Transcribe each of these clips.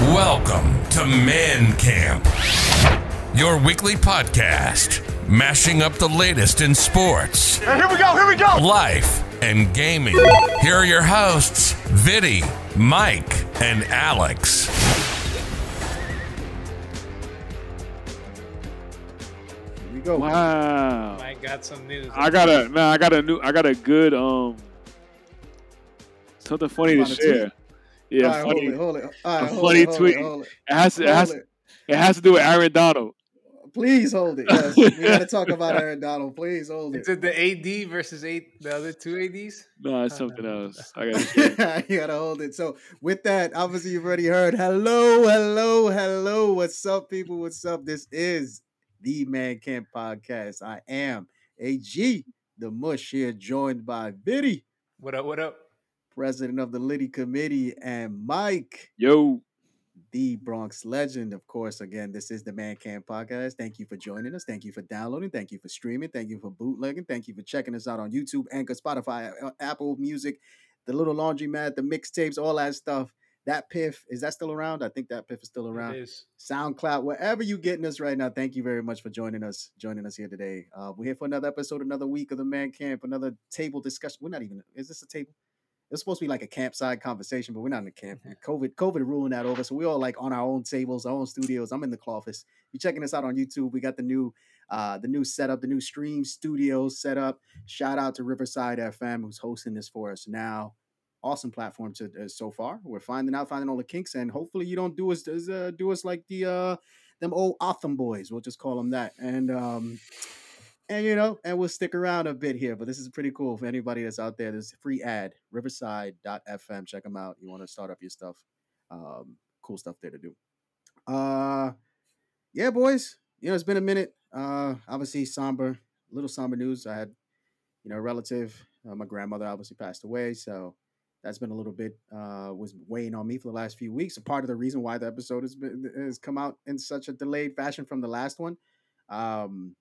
Welcome to Man Camp, your weekly podcast, mashing up the latest in sports, Here we go, here we go. life, and gaming. Here are your hosts, Viddy, Mike, and Alex. Here we go. Wow. I got some news. I got a man. I got a new. I got a good um. Something funny to About a share. Tweet? Yeah, All right, funny. hold it, hold it. All right, a hold funny it, hold tweet. It, hold it. It has to. It has. Hold it. It has to do with Aaron Donald. Please hold it. Yes. we got to talk about Aaron Donald. Please hold it. Is it. it the AD versus eight, the other two ADs? No, it's something else. I got. you gotta hold it. So with that, obviously you've already heard. Hello, hello, hello. What's up, people? What's up? This is the Man Camp Podcast. I am AG, the Mush here, joined by Viddy. What up? What up? President of the Liddy Committee, and Mike, Yo, the Bronx legend. Of course, again, this is the Man Camp Podcast. Thank you for joining us. Thank you for downloading. Thank you for streaming. Thank you for bootlegging. Thank you for checking us out on YouTube, Anchor, Spotify, uh, Apple Music, the little laundromat, the mixtapes, all that stuff. DatPiff, is that still around? I think DatPiff is still around. It is. SoundCloud, wherever you getting us right now. Thank you very much for joining us, joining us here today. Uh, we're here for another episode, another week of the Man Camp, another table discussion. We're not even. Is this a table? It's supposed to be like a campsite conversation, but we're not in a camp. COVID, COVID ruined that over. So we all like on our own tables, our own studios. I'm in the office. You checking us out on YouTube? We got the new, uh, the new setup, the new stream studios set up. Shout out to Riverside FM who's hosting this for us now. Awesome platform to uh, so far. We're finding out, finding all the kinks, and hopefully you don't do us uh, do us like the uh, them old Otham boys. We'll just call them that. And um, and you know, and we'll stick around a bit here. But this is pretty cool for anybody that's out there. A free ad, riverside.fm. Check them out. You want to start up your stuff. Um, cool stuff there to do. Uh yeah, boys. You know, it's been a minute. Uh obviously somber, little somber news. I had, you know, a relative, uh, my grandmother obviously passed away, so that's been a little bit uh was weighing on me for the last few weeks. A part of the reason why the episode has been has come out in such a delayed fashion from the last one. Um,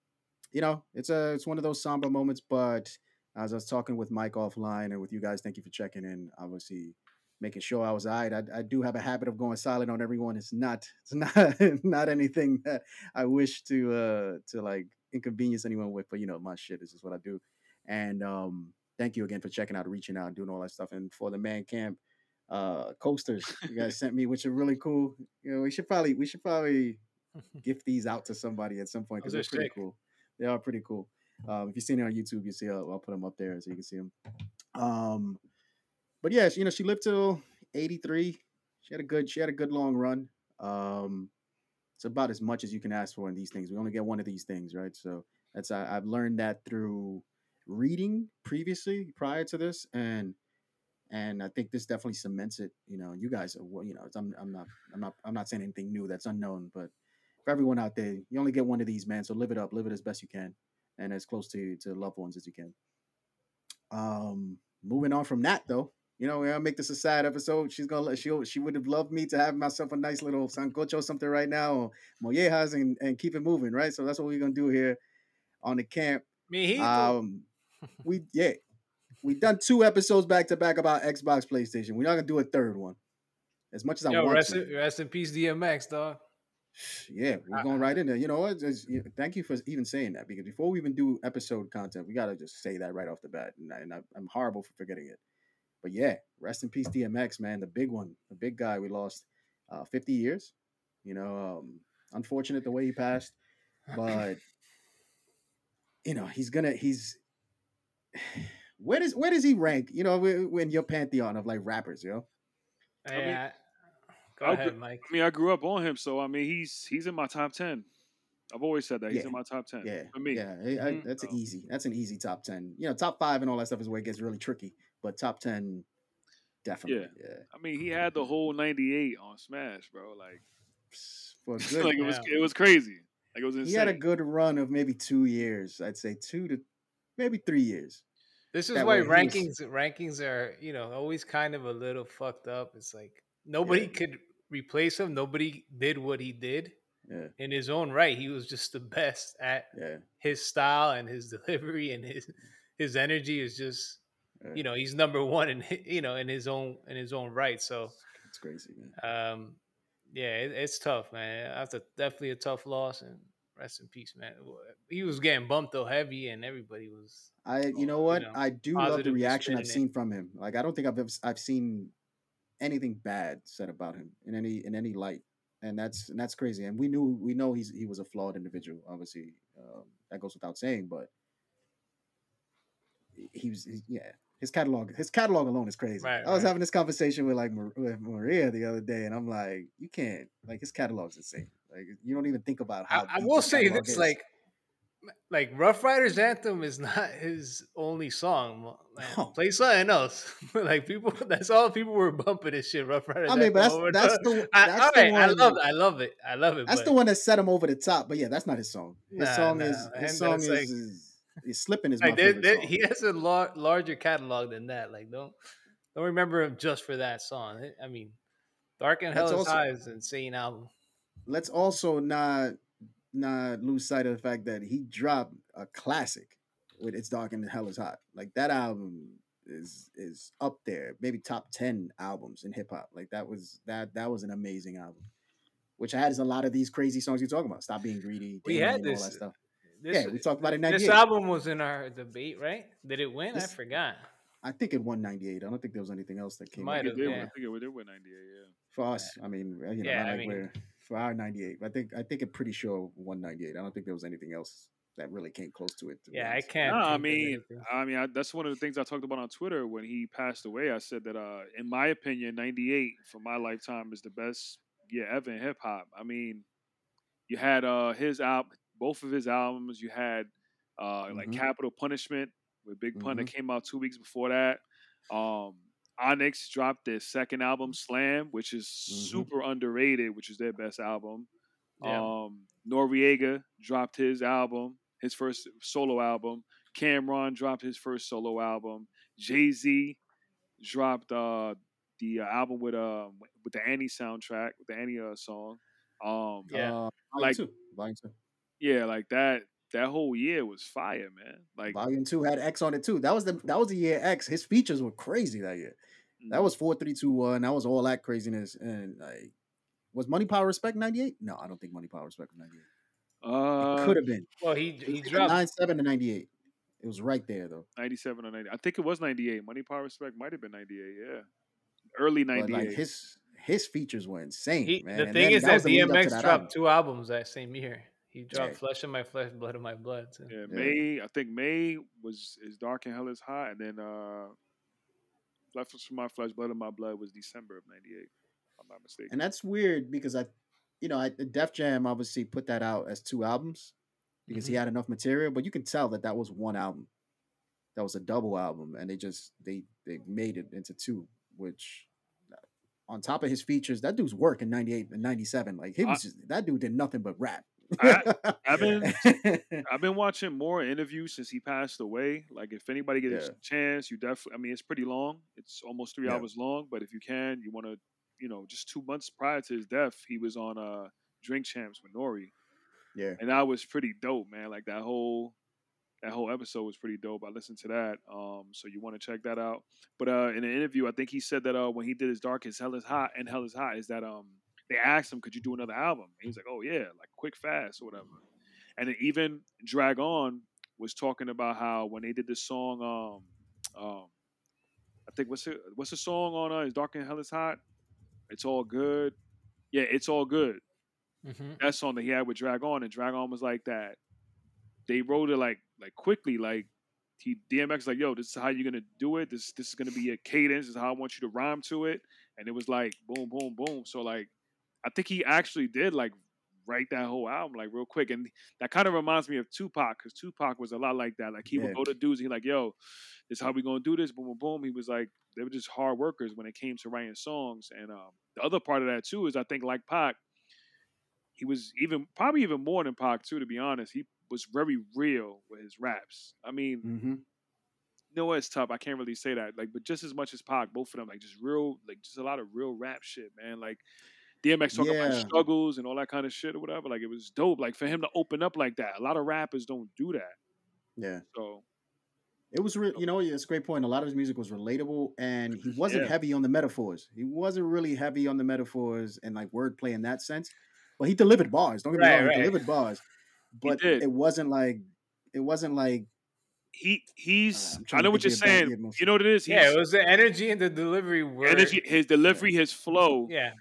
you know, it's a it's one of those somber moments, but as I was talking with Mike offline and with you guys, thank you for checking in. Obviously, making sure I was all right. I, I do have a habit of going silent on everyone. It's not it's not not anything that I wish to uh to like inconvenience anyone with, but you know, my shit is just what I do. And um thank you again for checking out, reaching out, doing all that stuff. And for the man camp uh coasters you guys sent me, which are really cool. You know, we should probably we should probably gift these out to somebody at some point because they're pretty sick. cool. They are pretty cool. Um, if you've seen it on YouTube, you see I'll, I'll put them up there so you can see them. Um, but yeah, you know, she lived till 83. She had a good, she had a good long run. Um, it's about as much as you can ask for in these things. We only get one of these things, right? So that's I, I've learned that through reading previously prior to this, and and I think this definitely cements it. You know, you guys are, you know, I'm I'm not I'm not I'm not saying anything new that's unknown, but for everyone out there, you only get one of these, man. So live it up, live it as best you can, and as close to to loved ones as you can. Um, moving on from that though, you know, we're gonna make this a sad episode. She's gonna let she she would have loved me to have myself a nice little sancocho or something right now, or mollejas and, and keep it moving, right? So that's what we're gonna do here on the camp. Me, Um, we yeah, we done two episodes back to back about Xbox, PlayStation. We're not gonna do a third one. As much as I Yo, want rest, to. rest in peace, DMX, dog. Yeah, we're going right in there. You know what? You- thank you for even saying that because before we even do episode content, we gotta just say that right off the bat. And, I, and I, I'm horrible for forgetting it. But yeah, rest in peace, DMX, man, the big one, the big guy. We lost uh, 50 years. You know, um, unfortunate the way he passed, but you know he's gonna he's where does where does he rank? You know, when when your pantheon of like rappers, yo. mean, Yeah. Go I'll ahead, Mike. I mean, I grew up on him, so I mean, he's he's in my top ten. I've always said that he's Yeah. in my top ten. Yeah, for me. yeah, I- I- mm-hmm. that's an easy. That's an easy top ten. You know, top five and all that stuff is where it gets really tricky. But top ten, definitely. Yeah, I mean, he had the whole '98 on Smash, bro. Like, for good. like it was it was crazy. Like it was insane. he had a good run of maybe two years. I'd say two to maybe three years. This is that why way he rankings rankings are, you know, always kind of a little fucked up. It's like nobody Yeah. could replace him. Nobody did what he did Yeah, in his own right. He was just the best at yeah, his style and his delivery and his his energy is just yeah. you know he's number one in you know in his own in his own right. So it's crazy, man. um, yeah, it, it's tough, man. That's a, definitely a tough loss, and rest in peace, man. He was getting bumped though heavy, and everybody was. I you know you what? know, I do love the reaction I've spinning it. seen from him. Like I don't think I've I've seen anything bad said about him in any in any light. And that's and that's crazy. And we knew we know he's he was a flawed individual. Obviously, um, that goes without saying. But he was he- yeah. His catalog, his catalog alone is crazy. Right, I was right. having this conversation with like with Maria the other day, and I'm like, you can't like his catalog's insane. Like you don't even think about how. I, I will say this, is. like, like Rough Riders Anthem is not his only song. No. Play something else. like people, that's all people were bumping this shit. Rough Riders. I mean, but that's that's the- I, that's all the right, I one. love, I love it. I love it. That's but the one that set him over the top. But yeah, that's not his song. His Nah, song nah, is his song is, like- is is slipping is my Like there, song. he has a lar- larger catalog than that. Like don't don't remember him just for that song. I mean, Dark and Hell That's is also- High is insane album. Let's also not not lose sight of the fact that he dropped a classic with "It's Dark and the Hell Is Hot." Like that album is is up there, maybe top ten albums in hip hop. Like that was that that was an amazing album. Which has a lot of these crazy songs you're talking about. Stop being greedy. We had and all this- that stuff. This, yeah, we talked about it in this '98. album was in our debate, right? Did it win? I forgot. I think it won '98. I don't think there was anything else that came. Might out. It have, yeah. I think it did win 98, yeah. for us. I mean, uh, you know, Yeah, I like mean- we're for our '98. I think I think it pretty sure 198. I don't think there was anything else that really came close to it. to Yeah, I can't. No, I mean. I mean, I, that's one of the things I talked about on Twitter when he passed away. I said that, uh, in my opinion, '98 for my lifetime is the best year ever in hip hop. I mean, you had uh, his album, both of his albums. You had uh, like Mhm. Capital Punishment with Big Pun that Mm-hmm. came out two weeks before that. Um, Onyx dropped their second album, Slam, which is Mhm. super underrated, which is their best album. Yeah. Um, Noreaga dropped his album, his first solo album. Cam'ron dropped his first solo album. Jay Z dropped uh, the uh, album with uh, with the Annie soundtrack, with the Annie uh, song. Um, Yeah. Uh, Like- two. Volume two. yeah, like that. That whole year was fire, man. Like Volume two had X on it too. That was the that was the year X. His features were crazy that year. That was four three two one. That was all that craziness. And like, was Money Power Respect ninety eight? No, I don't think Money Power Respect was ninety eight. uh, Could have been. Well, he he was either dropped. 97 to ninety eight. It was right there though. 97 or 90. I think it was 98. Money Power Respect might have been 98, yeah. Early But 98. like his his features were insane, He, man. the And thing then is that that the lead DMX that dropped album. two albums that same year. He dropped Yeah. Flesh of My Flesh, Blood of My Blood. Too. yeah, Yeah. May, I think May was is Dark and Hell is Hot, and then uh Flesh from My Flesh, Blood of My Blood was December of 98. I'm not mistaken. And that's weird because I, you know, I, Def Jam obviously put that out as two albums because he Mhm. had enough material, but you can tell that that was one album. That was a double album, and they just they they made it into two. Which, on top of his features, that dude's work in '98 and '97, like he I- was just, that dude did nothing but rap. I- I've been- I've been watching more interviews since he passed away. Like, if anybody gets Yeah. a chance, you definitely. I mean, it's pretty long. It's almost three Yeah. hours long. But if you can, you want to, you know, just two months prior to his death, he was on uh Drink Champs with Nori, yeah, and that was pretty dope, man. Like that whole that whole episode was pretty dope. I listened to that. Um, so you want to check that out. But uh, in an interview, I think he said that uh, when he did his Dark as Hell is Hot and Hell is Hot, is that um they asked him, could you do another album? And he was like, oh yeah, like quick, fast, or whatever. And then even Drag On was talking about how when they did this song, um, um, I think what's it, what's the song on uh, is Dark and Hell is Hot? It's all good. Yeah, it's all good Mhm. that song that he had with Drag On, and Drag On was like that. They wrote it like like quickly, like he DMX like, yo, this is how you're gonna do it. This this is gonna be a cadence. This is how I want you to rhyme to it. And it was like boom, boom, boom. So like, I think he actually did like write that whole album like real quick, and that kind of reminds me of Tupac because Tupac was a lot like that. Like he Yeah. would go to dudes, and he like, yo, this is how we gonna do this. Boom, boom, boom. He was like, they were just hard workers when it came to writing songs. And um, the other part of that too is I think like Pac, he was even probably even more than Pac too. To be honest, he was very real with his raps. I mean, hmm you know what? It's tough. I can't really say that. Like, but just as much as Pac, both of them, like, just real, like, just a lot of real rap shit, man. Like, DMX talking about struggles and all that kind of shit or whatever. Like, it was dope. Like, for him to open up like that, a lot of rappers don't do that. yeah. So, It was, re- you know, it's a great point. A lot of his music was relatable, and he wasn't Yeah. heavy on the metaphors. He wasn't really heavy on the metaphors and like wordplay in that sense. But he delivered bars. Don't get me Right, wrong, right. he delivered bars. But it wasn't like it wasn't like He he's. I'm trying I to know what you're of the bad saying. You know what it is? He's, Yeah, it was the energy and the delivery were energy, his delivery, his flow. Yeah,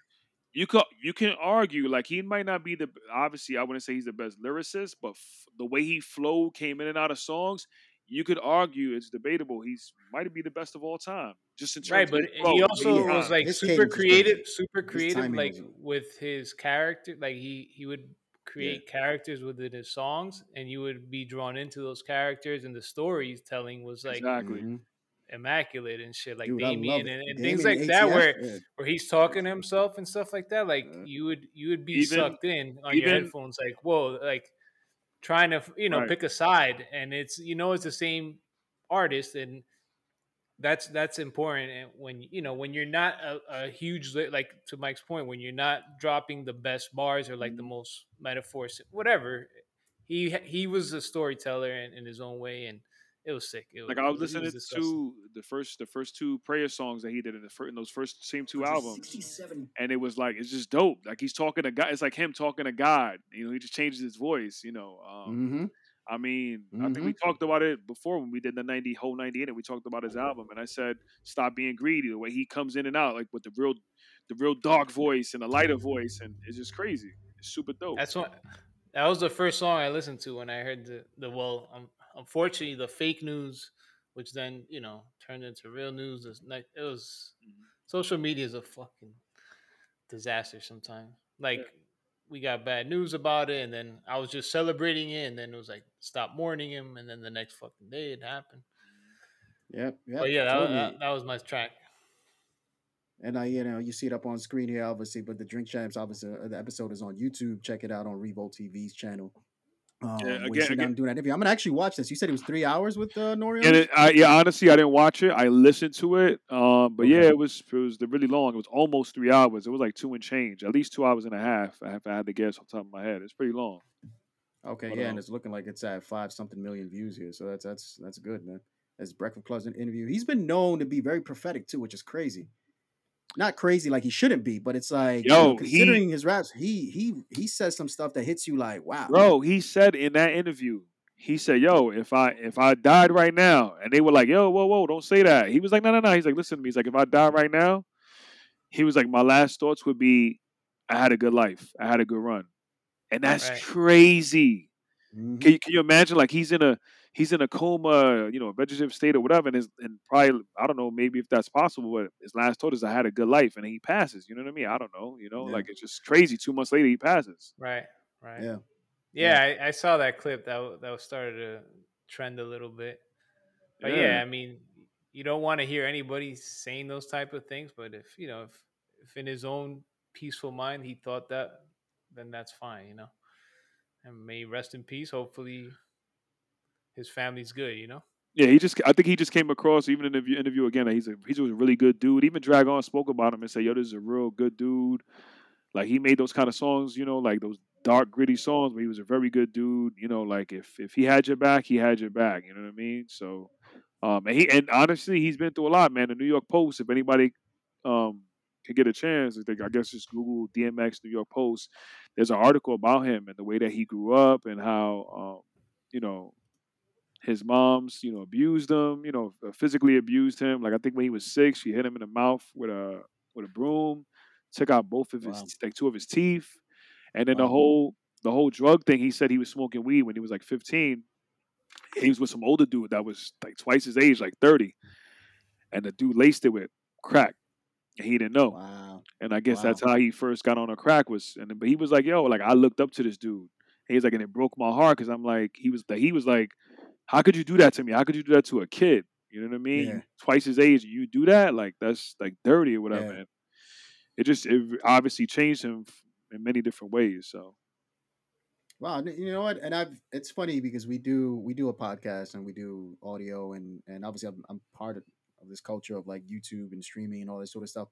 You could you can argue like he might not be the obviously I wouldn't say he's the best lyricist, but f- the way he flowed, came in and out of songs, you could argue it's debatable. He's might be the best of all time, just in terms right. But his he flow, the way also he was rhymes. like His super creative, super creative, like was- with his character. Like he he would create characters within his songs, and you would be drawn into those characters, and the storytelling was like exactly. Immaculate and shit, like Dude, Damien and, and Damien things like that, where yeah. where he's talking to himself and stuff like that. Like Uh, you would you would be Even- sucked in on your headphones, like whoa, like trying to you know Right. pick a side, and it's you know it's the same artist, and that's that's important. And when you know when you're not a, a huge like to Mike's point, when you're not dropping the best bars or like the Mm-hmm. most metaphors, whatever. He he was a storyteller in, in his own way, and it was sick. It was, Like I was listening disgusting. to the first the first two prayer songs that he did in the first, in those first same two albums, and it was like it's just dope. Like he's talking to God. It's like him talking to God. You know, he just changes his voice. You know, um, Mhm. I mean, I think we talked about it before when we did the ninety whole ninety eight, and we talked about his album, and I said stop being greedy. The way he comes in and out, like with the real the real dark voice and the lighter voice, and it's just crazy. It's super dope. That's what. That was the first song I listened to when I heard the the well. Um, unfortunately, the fake news, which then you know turned into real news. is It was Mhm. social media is a fucking disaster sometimes. Like we got bad news about it, and then I was just celebrating it, and then it was like stop mourning him, and then the next fucking day it happened. Yep, yep. but yeah, that, totally. that, that was my track. And I, you know, you see it up on screen here, obviously. But the Drink Champs, obviously, uh, the episode is on YouTube. Check it out on Revolt TV's channel. Um, you again- again- doing that interview. I'm gonna actually watch this. You said it was three hours with uh, Noriel. And it, I, yeah, honestly, I didn't watch it. I listened to it, um, but yeah, it was it was really long. It was almost three hours. It was like two and change, at least two hours and a half. I have I had to guess off the top of my head. It's pretty long. Okay, But, yeah, um, and it's looking like it's at five something million views here. So that's that's that's good, man. As Breakfast Club's interview, he's been known to be very prophetic too, which is crazy. Not crazy like he shouldn't be, but it's like you know, Yo, he- considering his raps, he he he says some stuff that hits you like, wow, Bro, he said in that interview, he said, "Yo, if I if I died right now," and they were like, "Yo, whoa, whoa, don't say that." He was like, "No, no, no." He's like, "Listen to me." He's like, "If I die right now," he was like, "My last thoughts would be, I had a good life, I had a good run," and that's Right. crazy. Mhm. Can you, can you imagine like he's in a he's in a coma, you know, a vegetative state or whatever, and his and probably I don't know, maybe if that's possible, but his last thought is I had a good life, and he passes. You know what I mean? I don't know. You know, Yeah. like it's just crazy. Two months later, he passes. Right, right. yeah. Yeah, I, I saw that clip that that was started to trend a little bit. But yeah, Yeah. I mean, you don't want to hear anybody saying those type of things. But if you know, if if in his own peaceful mind he thought that, then that's fine, you know. And may he rest in peace. Hopefully, his family's good, you know. Yeah, he just I think he just came across even in the interview, again he's a he's a really good dude. Even Drag-On spoke about him and said, "Yo, this is a real good dude." Like he made those kind of songs, you know, like those dark gritty songs, but he was a very good dude. You know, like if if he had your back, he had your back. You know what I mean? So, um, and he and honestly, he's been through a lot, man. The New York Post, if anybody um could get a chance, I think I guess just Google DMX New York Post. There's an article about him and the way that he grew up and how um, you know his mom's you know abused him you know uh, physically abused him. Like i think when he was six she hit him in the mouth with a with a broom took out both of his Wow. like two of his teeth. And then the whole the whole drug thing he said he was smoking weed when he was like 15 he was with some older dude that was like twice his age like 30 and the dude laced it with crack. And he didn't know. Wow. and I guess that's how he first got on a crack was, and but he was like, "Yo, like I looked up to this dude." He's like, and it broke my heart because I'm like, he was like, he was like, "How could you do that to me? How could you do that to a kid? You know what I mean? Yeah. Twice his age, you do that? Like that's like dirty or whatever." Yeah. It just it obviously changed him in many different ways. So Wow, you know what? And I've it's funny because we do we do a podcast and we do audio and and obviously I'm, I'm part of, of this culture of like YouTube and streaming and all this sort of stuff.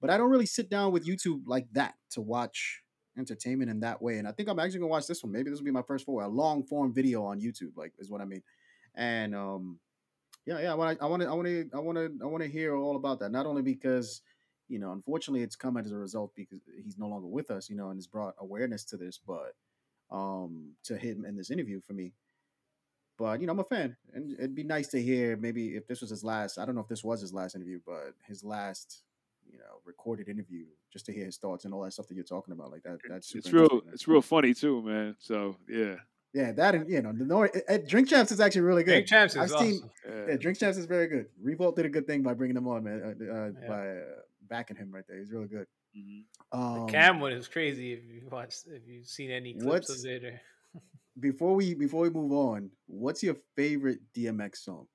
But I don't really sit down with YouTube like that to watch entertainment in that way. And I think I'm actually gonna watch this one. Maybe this will be my first four, a long form video on YouTube, like is what I mean. And um Yeah, yeah. I want, I want to, I want to, I want to, I want to hear all about that. Not only because, you know, unfortunately, it's come as a result because he's no longer with us, you know, and has brought awareness to this, but um, to him in this interview for me. But you know, I'm a fan, and it'd be nice to hear maybe if this was his last. I don't know if this was his last interview, but his last, you know, recorded interview, just to hear his thoughts and all that stuff that you're talking about, like that. That's super It's real. It's real funny too, man. So yeah, Yeah, that and you know, the Nor- uh, Drink Champs is actually really good. Drink Champs is I've awesome. seen yeah. Yeah, Drink Champs is very good. Revolt did a good thing by bringing him on, man. Uh, uh, Yeah. By uh, backing him right there, he's really good. Mhm. Um, Cam one is crazy. If you watched, if you've seen any clips What's- of it, or before we before we move on, what's your favorite DMX song?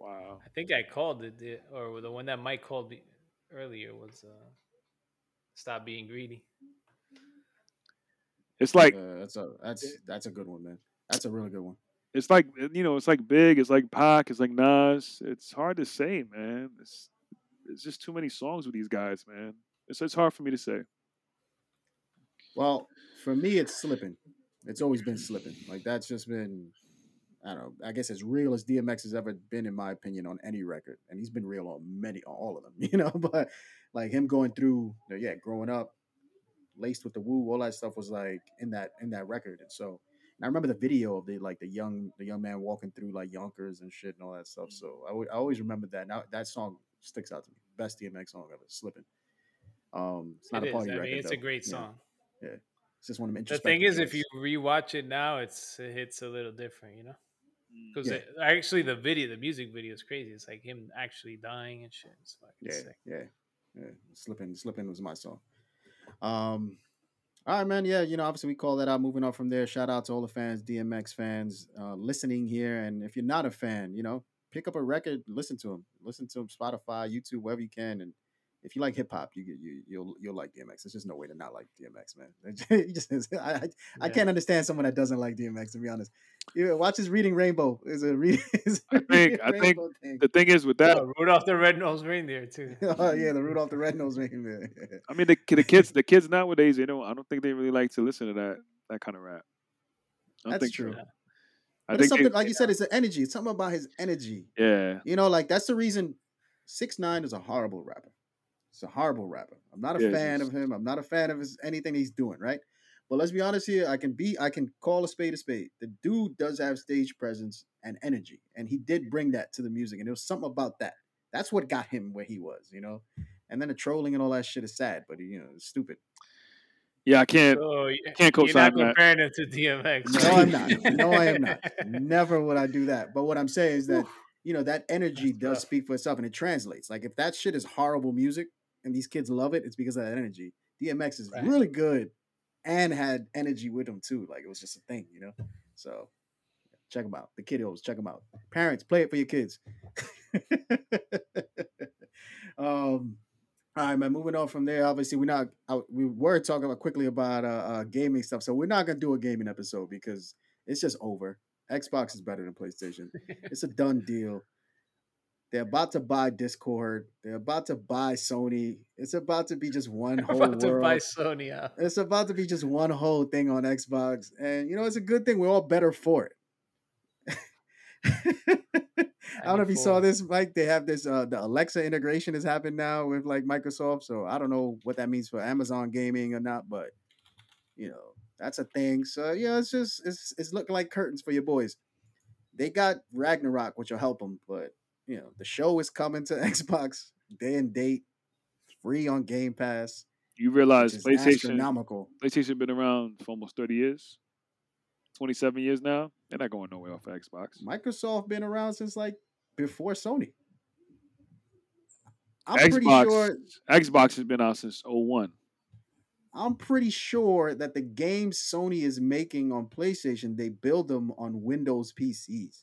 Wow. I think I called it, the- or the one that Mike called me earlier was uh, "Stop Being Greedy." It's like uh, that's a that's that's a good one, man. That's a really good one. it's like you know, it's like Big, it's like Pac, it's like Nas. It's hard to say, man. It's it's just too many songs with these guys, man. It's it's hard for me to say. Well, for me, it's slipping. It's always been slipping. Like that's just been, I don't know. I guess as real as DMX has ever been, in my opinion, on any record, and he's been real on many, on all of them. You know, but like him going through, you know, yeah, growing up, laced with the woo, all that stuff was like in that in that record. And so, and I remember the video of the like the young the young man walking through like Yonkers and shit and all that stuff. So I I always remember that. Now that song sticks out to me. Best DMX song ever. Slipping. Um, it's not It a party I record. mean, it's a great Yeah. song. Yeah. It's just one of them The thing is, if you rewatch it now, it's it hits a little different, you know. Because Yeah. actually, the video, the music video is crazy. It's like him actually dying and shit. It's fucking Yeah, sick. yeah, yeah. Slipping, slipping was my song. Um, all right, man. Yeah, you know, obviously we call that out. Moving on from there, shout out to all the fans, DMX fans, uh, listening here. And if you're not a fan, you know, pick up a record, listen to him, listen to him, Spotify, YouTube, wherever you can. And if you like hip hop, you you you'll you'll like DMX. There's just no way to not like DMX, man. You just, I, I, I can't understand someone that doesn't like DMX. To be honest, yeah, watch his Reading Rainbow. Is a reading. Is a I think- I think thing. The thing is with that, Oh, Rudolph the Red-Nosed Reindeer too. oh yeah, the Rudolph the Red-Nosed Reindeer. I mean, the the kids the kids nowadays, you don't. I don't think they really like to listen to that that kind of rap. I don't That's think so. true. I But it's think something they- like you said, it's the energy. It's something about his energy. yeah, You know, like that's the reason Six Nine is a horrible rapper. He's a horrible rapper. I'm not a Yeah, fan of him. I'm not a fan of his anything he's doing, right? But let's be honest here. I can be I can call a spade a spade. The dude does have stage presence and energy. And he did bring that to the music. And there was something about that. That's what got him where he was, you know? And then the trolling and all that shit is sad, but you know, it's stupid. yeah. I can't. So y- Can't you're not co-sign that. comparing him to DMX. No. I'm not. No, I am not. Never would I do that. But what I'm saying is that you know that energy That's does tough. speak for itself, and it translates. Like if that shit is horrible music and these kids love it, it's because of that energy. DMX is Right. really good and had energy with him too. Like it was just a thing, you know. So check them out. The kiddos, check them out. Parents, play it for your kids. um. All right, man. Moving on from there, obviously we're not. uh, We were talking about quickly about uh, uh gaming stuff, so we're not gonna do a gaming episode because it's just over. Xbox is better than PlayStation. It's a done deal. They're about to buy Discord. They're about to buy Sony. It's about to be just one whole about to buy world. Sony out. It's about to be just one whole thing on Xbox, and you know it's a good thing. We're all better for it. I don't know if you saw this, Mike. They have this uh the Alexa integration has happened now with like Microsoft. So I don't know what that means for Amazon gaming or not, but you know, that's a thing. So yeah, it's just it's it's looking like curtains for your boys. They got Ragnarok, which will help them, but you know, the show is coming to Xbox day and date, free on Game Pass, You realize PlayStation astronomical. PlayStation been around for almost thirty years, twenty seven years now. They're not going nowhere off of Xbox. Microsoft been around since like before Sony. I'm pretty sure Xbox has been out since 01. I'm pretty sure that the games Sony is making on PlayStation, they build them on Windows PCs.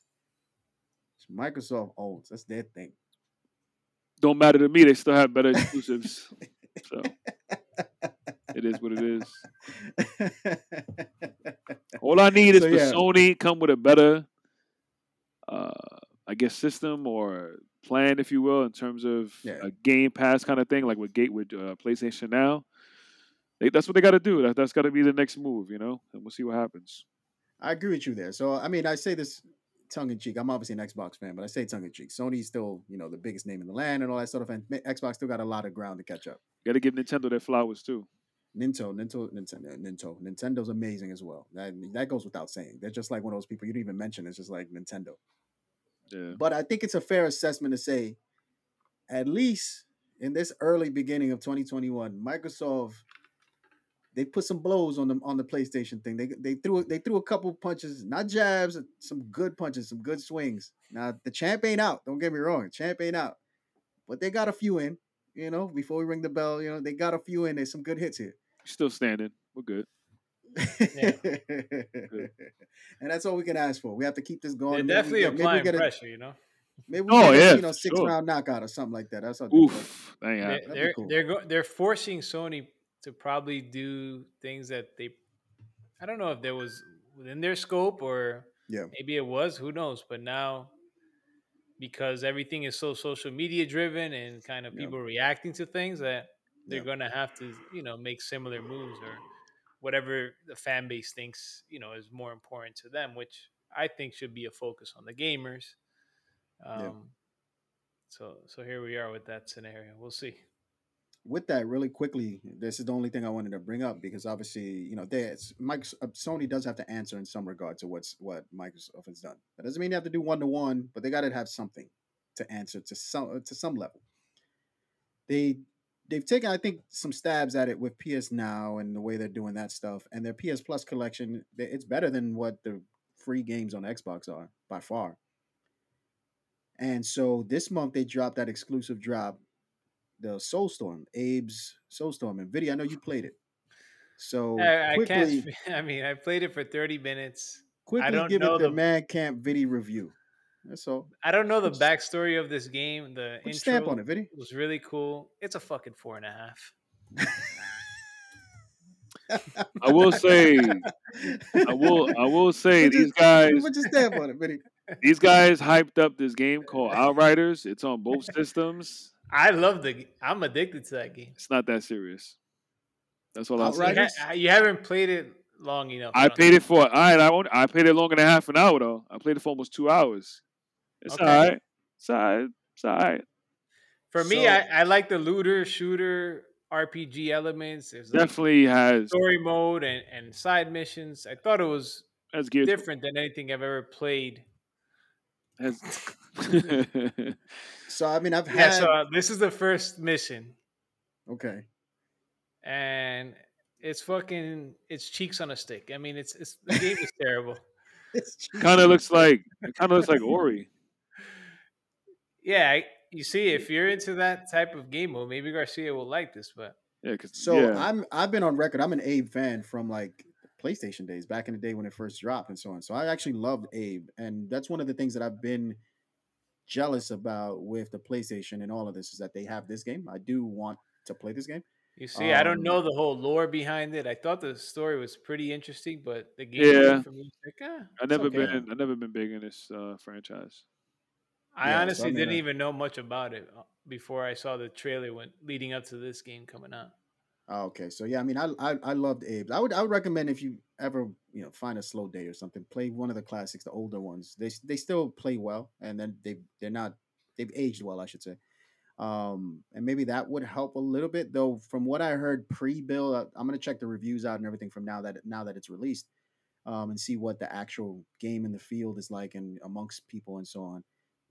Microsoft owns. That's their thing. Don't matter to me. They still have better exclusives. so it is what it is. All I need is So, for yeah. Sony come with a better, uh, I guess, system or plan, if you will, in terms of Yeah. a Game Pass kind of thing, like with Gate with uh, PlayStation now. They, that's what they got to do. That, that's got to be the next move, you know. And we'll see what happens. I agree with you there. So I mean, I say this tongue in cheek. I'm obviously an Xbox fan, but I say tongue in cheek. Sony's still, you know, the biggest name in the land and all that sort of thing. Xbox still got a lot of ground to catch up. Got to give Nintendo their flowers too. Nintendo, Nintendo, Nintendo, Nintendo, Nintendo's amazing as well. That that goes without saying. They're just like one of those people you didn't even mention. It's just like Nintendo. Yeah. But I think it's a fair assessment to say, at least in this early beginning of 2021, Microsoft they put some blows on the on the PlayStation thing. They they threw they threw a couple punches, not jabs, uh, some good punches, some good swings. Now the champ ain't out. Don't get me wrong, champ ain't out, but they got a few in. You know, before we ring the bell, you know they got a few in. There's some good hits here. Still standing. We're good. and that's all we can ask for. We have to keep this going. They're definitely maybe, applying maybe pressure, you know. Maybe we oh get yeah, a, you know six sure. round knockout or something like that. That's how Oof, dang, They, be they're cool. they're go- they're forcing Sony to probably do things that they. I don't know if there was within their scope or Yeah. maybe it was. Who knows? But now, because everything is so social media driven and kind of Yeah. people reacting to things, that they're Yeah. going to have to you know make similar moves or whatever the fan base thinks you know is more important to them, which I think should be a focus on the gamers. Um, Yeah. So so here we are with that scenario. We'll see. With that really quickly this is the only thing i wanted to bring up because obviously you know there's Mike, uh, sony does have to answer in some regard to what's what microsoft has done. That doesn't mean they have to do one-to-one but they got to have something to answer to some to some level. They they've taken i think some stabs at it with ps now and the way they're doing that stuff and their ps plus collection it's better than what the free games on xbox are by far. And so this month they dropped that exclusive drop the Soulstorm, Abe's Soulstorm, and video. I know you played it. So I, I quickly, can't. I mean, I played it for thirty minutes. quickly don't give know it the, the- Man Camp Viddy review. That's all. I don't know the Put- backstory of this game. The intro stamp on it, Viddy. was really cool. It's a fucking four and a half. I will say, I will, I will say, Put your- these guys, Put your stamp on it, Viddy. these guys hyped up this game called Outriders. It's on both systems. I love the. I'm addicted to that game. It's not that serious. That's all I'll You, say. Outriders? ha- you haven't played it long enough. I don't played think. it for all right. I won't, I played it longer than half an hour though. I played it for almost two hours. It's Okay. all right. It's all right. It's all right. For me, So- I, I like the looter shooter RPG elements. There's like Definitely has story mode and, and side missions. I thought it was has geared different than anything I've ever played. Has, So I mean, I've had. Yeah, had so uh, this is the first mission, okay. and it's fucking it's cheeks on a stick. I mean, it's it's the game is terrible. It's kind of looks like it kind of looks like Ori. Yeah, you see, if you're into that type of game mode, maybe Garcia will like this. But Yeah, because So yeah. I'm I've been on record. I'm an Abe fan from like PlayStation days, back in the day when it first dropped and so on. So I actually loved Abe, and that's one of the things that I've been jealous about with the PlayStation and all of this is that they have this game. I do want to play this game. you see, I don't Um, know the whole lore behind it. I thought the story was pretty interesting, but the game Yeah. for me, like, ah, I never okay. been I never been big in this uh, franchise. I Yeah, so I honestly mean, didn't uh, even know much about it uh, before I saw the trailer when leading up to this game coming out. Okay, so yeah, I mean, I, I I loved Abe. I would I would recommend if you ever you know find a slow day or something, play one of the classics, the older ones. They they still play well, and then they they're not they've aged well, I should say. Um, and maybe that would help a little bit, though. From what I heard pre-build, uh, I'm gonna check the reviews out and everything from now that now that it's released, um, and see what the actual game in the field is like and amongst people and so on.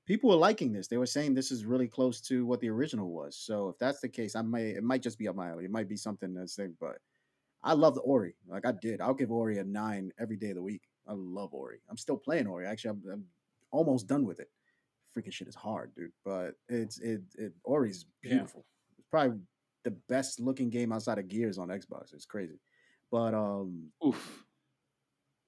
People were liking this. They were saying this is really close to what the original was. So if that's the case, I may it might just be up my alley. It might be something that's there, but I love the Ori. Like I did. I'll give Ori a nine every day of the week. I love Ori. I'm still playing Ori. Actually, I'm, I'm almost done with it. Freaking shit is hard, dude. But it's it it Ori's Yeah. beautiful. It's probably the best looking game outside of Gears on Xbox. It's crazy. But um Oof.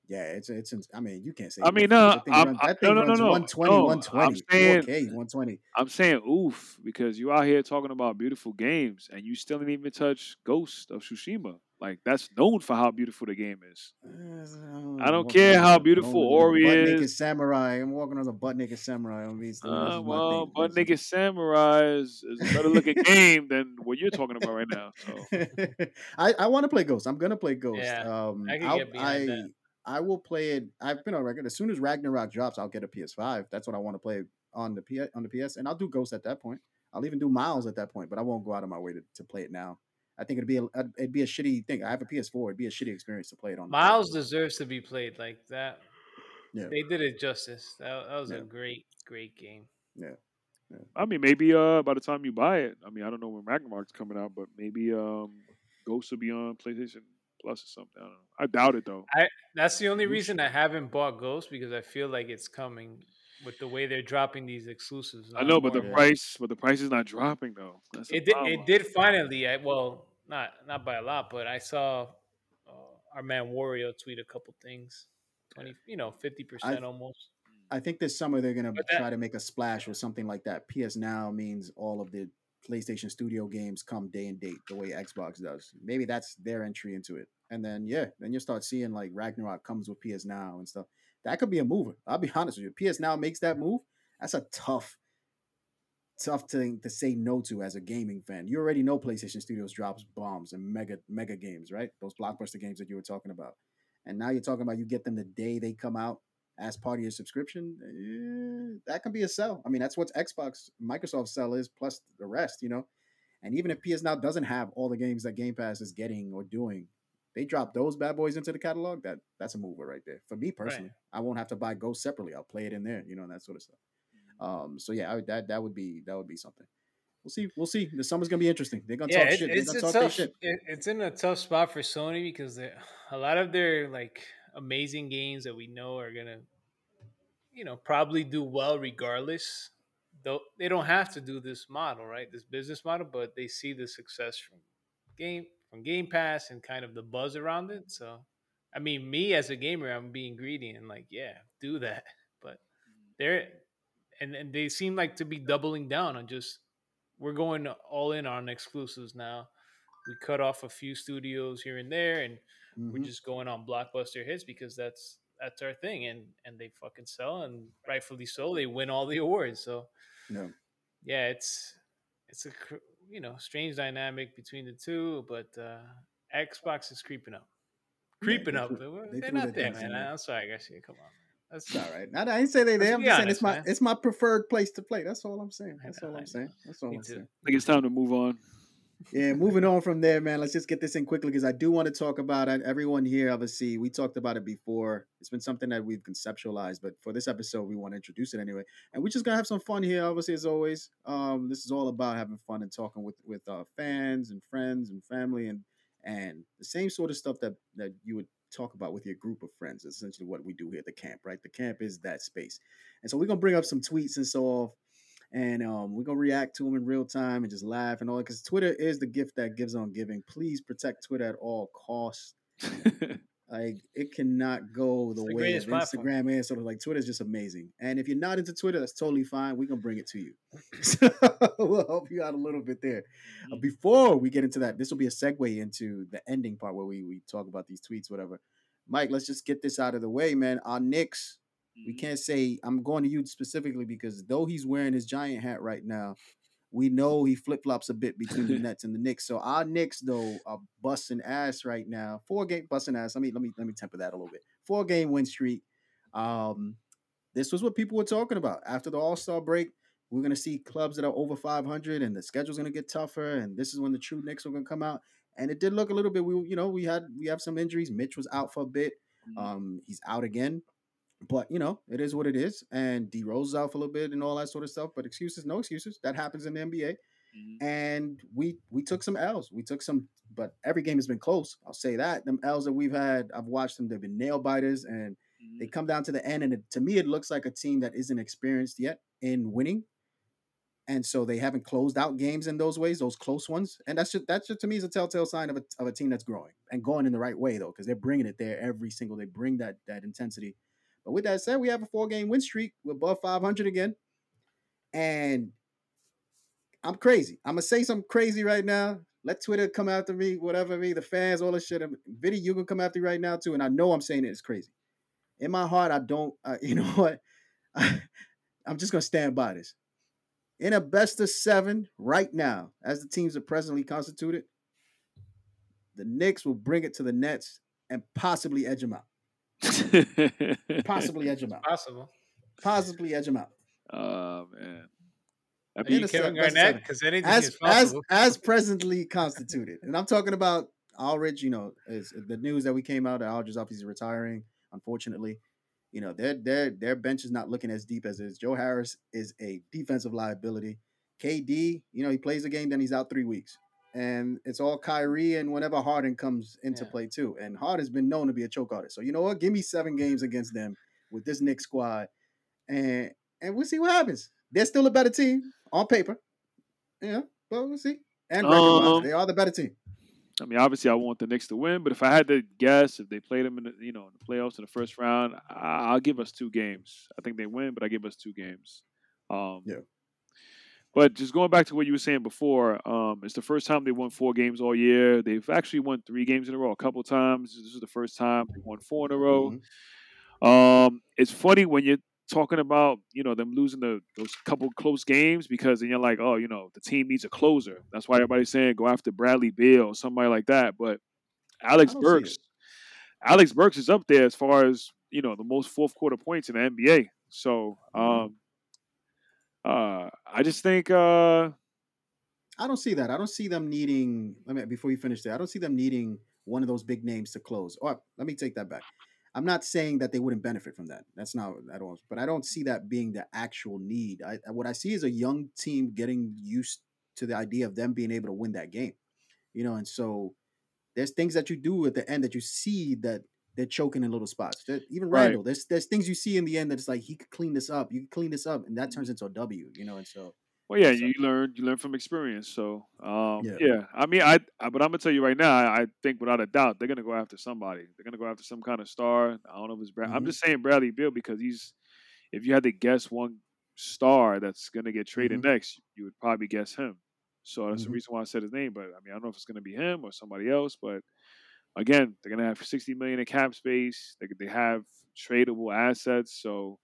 Yeah, it's it's. I mean, you can't say. I mean, no, That thing I'm- runs, I- that no, no, no, runs no, 120, no, I'm 120, saying- 4K, 120. I'm saying oof because you out here talking about beautiful games and you still didn't even touch Ghost of Tsushima. Like that's known for how beautiful the game is. I don't care how beautiful Ori butt naked is. samurai. I'm walking on a butt naked samurai on these. Uh, well, but nigga Samurai is, is a better looking game than what you're talking about right now. So I, I want to play Ghost. I'm gonna play Ghost. Yeah, um, I can I'll- get behind I, that. I will play it. I've been on record. As soon as Ragnarok drops, I'll get a PS5. That's what I want to play on the P on the PS, and I'll do Ghost at that point. I'll even do Miles at that point, but I won't go out of my way to, to play it now. I think it'd be a it'd be a shitty thing. I have a PS4. It'd be a shitty experience to play it on. Miles deserves to be played like that. Yeah. They did it justice. That, that was Yeah. a great, great game. Yeah. I mean, maybe uh, by the time you buy it, I mean, I don't know when Ragnarok's coming out, but maybe um, Ghost will be on PlayStation Plus or something. I don't know. I doubt it though. I that's the only reason I haven't bought Ghost because I feel like it's coming with the way they're dropping these exclusives. I know, but the price, but the price is not dropping though. That's it did, problem. it did finally. I, well, not not by a lot, but I saw uh, our man Wario tweet a couple things. Twenty, you know, fifty percent almost. I think this summer they're gonna that- try to make a splash with something like that. PS Now means all of the PlayStation Studio games come day and date, the way Xbox does. Maybe that's their entry into it, and then yeah, then you start seeing like Ragnarok comes with PS Now and stuff. That could be a mover. I'll be honest with you. PS Now makes that move. That's a tough, tough thing to say no to as a gaming fan. You already know PlayStation Studios drops bombs and mega mega games, right? Those blockbuster games that you were talking about, and now you're talking about you get them the day they come out as part of your subscription, eh, that can be a sell. I mean, that's what Xbox, Microsoft sell is plus the rest, you know. And even if PS Now doesn't have all the games that Game Pass is getting or doing, they drop those bad boys into the catalog. That that's a mover right there. For me personally, I won't have to buy Ghost separately. I'll play it in there, you know, and that sort of stuff. Um, so yeah, I, that that would be that would be something. We'll see. We'll see. The summer's gonna be interesting. They're gonna Yeah, talk it, shit. They're gonna talk tough. shit. It, it's in a tough spot for Sony because a lot of their like amazing games that we know are gonna, you know, probably do well regardless. Though they don't have to do this model, right? This business model, but they see the success from game from Game Pass and kind of the buzz around it. So, I mean, me as a gamer, I'm being greedy and like, yeah, do that. But mm-hmm. they're and and they seem like to be doubling down on just we're going all in on exclusives now. We cut off a few studios here and there, and we're Mhm. just going on blockbuster hits because that's that's our thing, and and they fucking sell, and rightfully so. They win all the awards, so Yeah. yeah, it's it's a you know strange dynamic between the two, but uh Xbox is creeping up, Yeah, creeping they up. threw- but they they're not their there, things in man. there. I'm sorry, Garcia. Come on, man. That's all right. I, I didn't say they. they Let's I'm be just saying honest, it's my man. it's my preferred place to play. That's all I'm saying. That's all I I'm saying. That's all I'm saying. I think it's time to move on. Yeah, moving on from there, man. Let's just get this in quickly because I do want to talk about it. Everyone here, obviously, we talked about it before. It's been something that we've conceptualized, but for this episode, we want to introduce it anyway. And we're just gonna have some fun here, obviously, as always. Um, this is all about having fun and talking with with uh, fans and friends and family and and the same sort of stuff that that you would talk about with your group of friends. Essentially what we do here at the camp, right? The camp is that space, and so we're gonna bring up some tweets and so off and um, we're gonna react to them in real time and just laugh and all that. Because Twitter is the gift that gives on giving. Please protect Twitter at all costs. Like it cannot go the way of platform. Instagram is. Sort of like Twitter is just amazing. And if you're not into Twitter, that's totally fine. We're gonna bring it to you. we'll help you out a little bit there. Uh, Mm. before we get into that, this will be a segue into the ending part where we we talk about these tweets, whatever. Mike, let's just get this out of the way, man. Our Knicks we Mhm. can't say I'm going to you specifically because though he's wearing his giant hat right now, we know he flip flops a bit between the Nets and the Knicks. So our Knicks though are busting ass right now. Four game busting ass. Let me let me let me temper that a little bit. Four game win streak. Um, this was what people were talking about after the All Star break. We're gonna see clubs that are over 500, and the schedule's gonna get tougher. And this is when the true Knicks are gonna come out. And it did look a little bit. We you know we had we have some injuries. Mitch was out for a bit. Mhm. Um, he's out again. But you know, it is what it is. And D Rose is out for a little bit and all that sort of stuff. But excuses, no excuses. That happens in the NBA. Mhm. And we we took some L's. We took some, but every game has been close. I'll say that. Them L's that we've had, I've watched them, they've been nail biters and they Mhm. come down to the end. And it, to me, it looks like a team that isn't experienced yet in winning. And so they haven't closed out games in those ways, those close ones. And that's just that's just to me is a telltale sign of a, of a team that's growing and going in the right way though, because they're bringing it there every single. They bring that that intensity. But with that said, we have a four game win streak. We're above 500 again. And I'm crazy. I'm going to say something crazy right now. Let Twitter come after me, whatever me, the fans, all this shit. Video, you can come after me right now too. And I know I'm saying it is crazy. In my heart, I don't, uh, you know what? I'm just going to stand by this. In a best of seven right now, as the teams are presently constituted, the Knicks will bring it to the Nets and possibly edge them out. Possibly edge him out. Possible. Possibly edge him out. Oh man. I mean, Kevin se- best of Garnett, because anything as is as possible. as presently constituted. And I'm talking about Aldridge. You know, is the news that we came out that Aldridge obviously retiring. Unfortunately, you know their their their bench is not looking as deep as it is. Joe Harris is a defensive liability. KD, you know, he plays a game, then he's out three weeks. And it's all Kyrie and whenever Harden comes into Yeah. play too. And Harden's been known to be a choke artist. So you know what? Give me seven games against them with this Knicks squad, and and we'll see what happens. They're still a better team on paper. Yeah, but we'll see. And Um, they are the better team. I mean, obviously, I want the Knicks to win, but if I had to guess, if they played them in the, you know, in the playoffs in the first round, I- I'll give us two games. I think they win, but I give us two games. Um, Yeah. But just going back to what you were saying before, um, it's the first time they won four games all year. They've actually won three games in a row a couple times. This is the first time they won four in a row. Mhm. Um, it's funny when you're talking about you know them losing the those couple close games because then you're like, oh, you know, the team needs a closer. That's why everybody's saying go after Bradley Beal or somebody like that. But Alex I don't see Burks. Alec Burks is up there as far as you know the most fourth quarter points in the NBA. So Mhm. um, uh, I just think uh, I don't see that. I don't see them needing. Let me before you finish there. I don't see them needing one of those big names to close. Or let me take that back. I'm not saying that they wouldn't benefit from that. That's not I don't. But I don't see that being the actual need. I what I see is a young team getting used to the idea of them being able to win that game. You know, and so there's things that you do at the end that you see that they're choking in little spots. That- even Right. Randle, there's there's things you see in the end that's like he could clean this up. You could clean this up, and that turns into a W. You know, and so Well, yeah, So- you learn you learn from experience. So, um, Yeah. yeah. I mean, I, I but I'm gonna tell you right now, I, I think without a doubt they're gonna go after somebody. They're gonna go after some kind of star. I don't know if it's Brad. I'm Mhm. just saying Bradley Beal because he's. If you had to guess one star that's gonna get traded next, you would probably guess him. So that's the Mhm. reason why I said his name. But I mean, I don't know if it's gonna be him or somebody else. But again, they're gonna have 60 million in cap space. They they have tradable assets. So.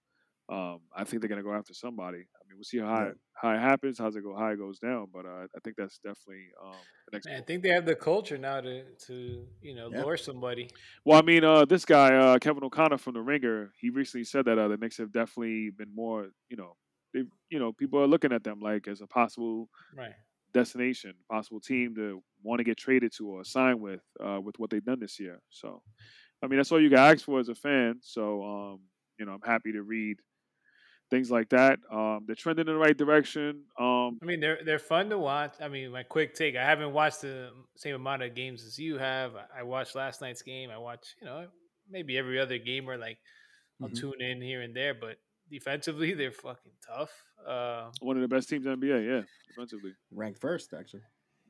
Um, I think they're gonna go after somebody. I mean, we'll see how Yeah. it, how it happens, how's it go, how it goes down. But uh, I think that's definitely um, the next. Man, I think they have the culture now to to you know Yeah. lure somebody. Well, I mean, uh, this guy uh, Kevin O'Connor from the Ringer, he recently said that uh, the Knicks have definitely been more, you know, they, you know, people are looking at them like as a possible Right. Destination, possible team to want to get traded to or sign with, uh, with what they've done this year. So, I mean, that's all you can ask for as a fan. So, um, you know, I'm happy to read things like that. Um, they're trending in the right direction. Um, I mean, they're they're fun to watch. I mean, my quick take: I haven't watched the same amount of games as you have. I- watched last night's game. I watch, you know, maybe every other game where like I'll Mhm. tune in here and there. But defensively, they're fucking tough. Uh, one of the best teams in the NBA, yeah, defensively. ranked first actually.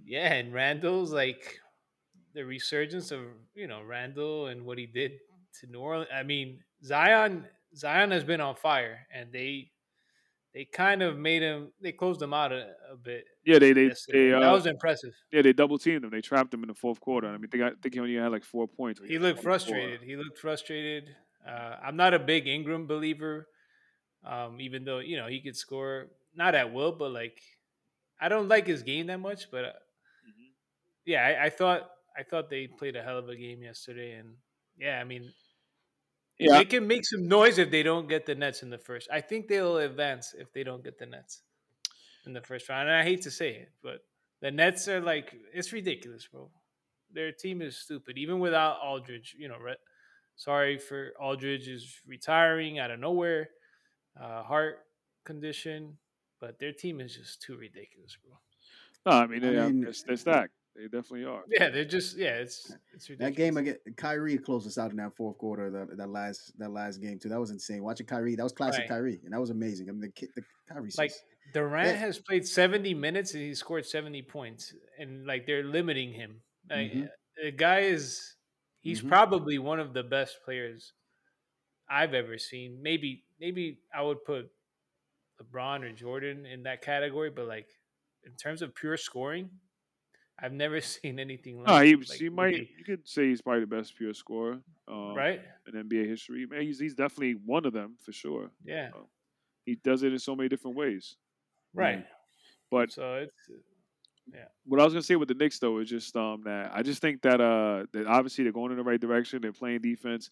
yeah, and Randle's like the resurgence of you know Randle and what he did to New Orleans. I mean, Zion Zion has been on fire, and they they kind of made him. They closed him out a, a bit. Yeah, they they, yesterday. they uh, that was impressive. yeah they double teamed him. They trapped him in the fourth quarter. I mean, they got, I think he only had like four points. or He looked 24. frustrated. He looked frustrated. Uh, I'm not a big Ingram believer, um, even though you know he could score not at will, but like I don't like his game that much. But uh, Mhm. yeah, I, I thought I thought they played a hell of a game yesterday, and yeah, I mean Yeah, they can make some noise if they don't get the Nets in the first. I think they'll advance if they don't get the Nets in the first round. And I hate to say it, but the Nets are like it's ridiculous, bro. Their team is stupid, even without Aldridge. You know, re- sorry for Aldridge is retiring out of nowhere, uh, heart condition, but their team is just too ridiculous, bro. no, I mean, I they, are mean- they're, they're stacked. They definitely are. Yeah, they're just yeah, it's it's ridiculous. That game again, Kyrie closed us out in that fourth quarter. That, that last that last game too. That was insane. Watching Kyrie, that was classic Right. Kyrie, and that was amazing. I mean, the kid, the Kyrie, like says- Durant Yeah. has played 70 minutes and he scored 70 points and like they're limiting him. Like Mhm. the guy is he's Mhm. probably one of the best players I've ever seen. Maybe maybe I would put LeBron or Jordan in that category, but like in terms of pure scoring, I've never seen anything like No, he, like, he might. ridic- You could say he's probably the best pure scorer, um, right? in NBA history. Man, he's he's definitely one of them for sure. Yeah. He does it in so many different ways. Right. But So it's what I was gonna say with the Knicks though is just um that I just think that uh that obviously they're going in the right direction. They're playing defense.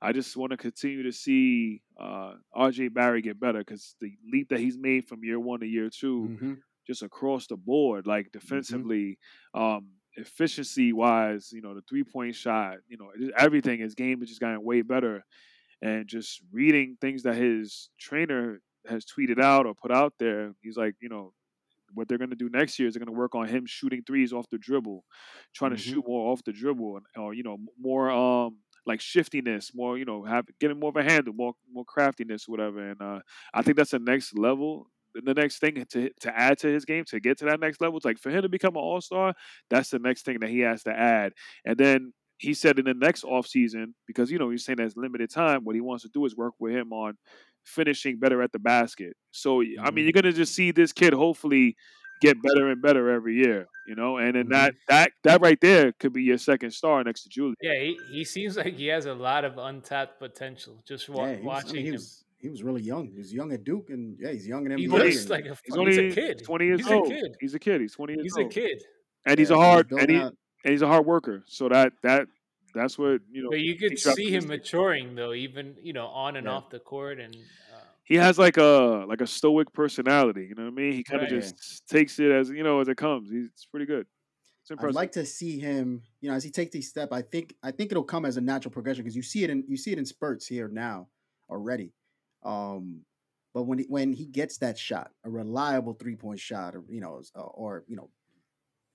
I just want to continue to see uh, RJ Barrett get better because the leap that he's made from year one to year 2 Mm-hmm. just across the board, like defensively, um, efficiency wise, you know, the three point shot, you know, everything. His game has just gotten way better, and just reading things that his trainer has tweeted out or put out there, he's like, you know, what they're going to do next year is they're going to work on him shooting threes off the dribble, trying Mhm. to shoot more off the dribble, and or you know, more um like shiftiness, more you know, have getting more of a handle, more more craftiness, whatever. And uh, I think that's the next level. The next thing to to add to his game to get to that next level, it's like for him to become an all star. That's the next thing that he has to add. And then he said in the next offseason, because you know he's saying that's limited time, what he wants to do is work with him on finishing better at the basket. So I mean, you're gonna just see this kid hopefully get better and better every year, you know. And then Mhm. that that that right there could be your second star next to Julius. Yeah, he, he seems like he has a lot of untapped potential. Just wa- Yeah, he was, I watching mean, he him. was he was really young. He was young at Duke, and yeah, he's young in He NBA. looks and like a He's only he's a kid. 20 years he's old. a kid. He's a kid. He's 20 years He's old. a kid. and he's a so hard and, he, out- and he's a hard worker. So that that that's what you know. But you could see him maturing though, even you know, on and Yeah. off the court, and he has like a like a stoic personality. You know what I mean? He kind of Right. just takes it as you know as it comes. He's it's pretty good. It's I'd like to see him, you know, as he takes these steps. I think I think it'll come as a natural progression because you see it in you see it in spurts here now already. Um, but when he, when he gets that shot, a reliable three point shot, or you know, or, or you know,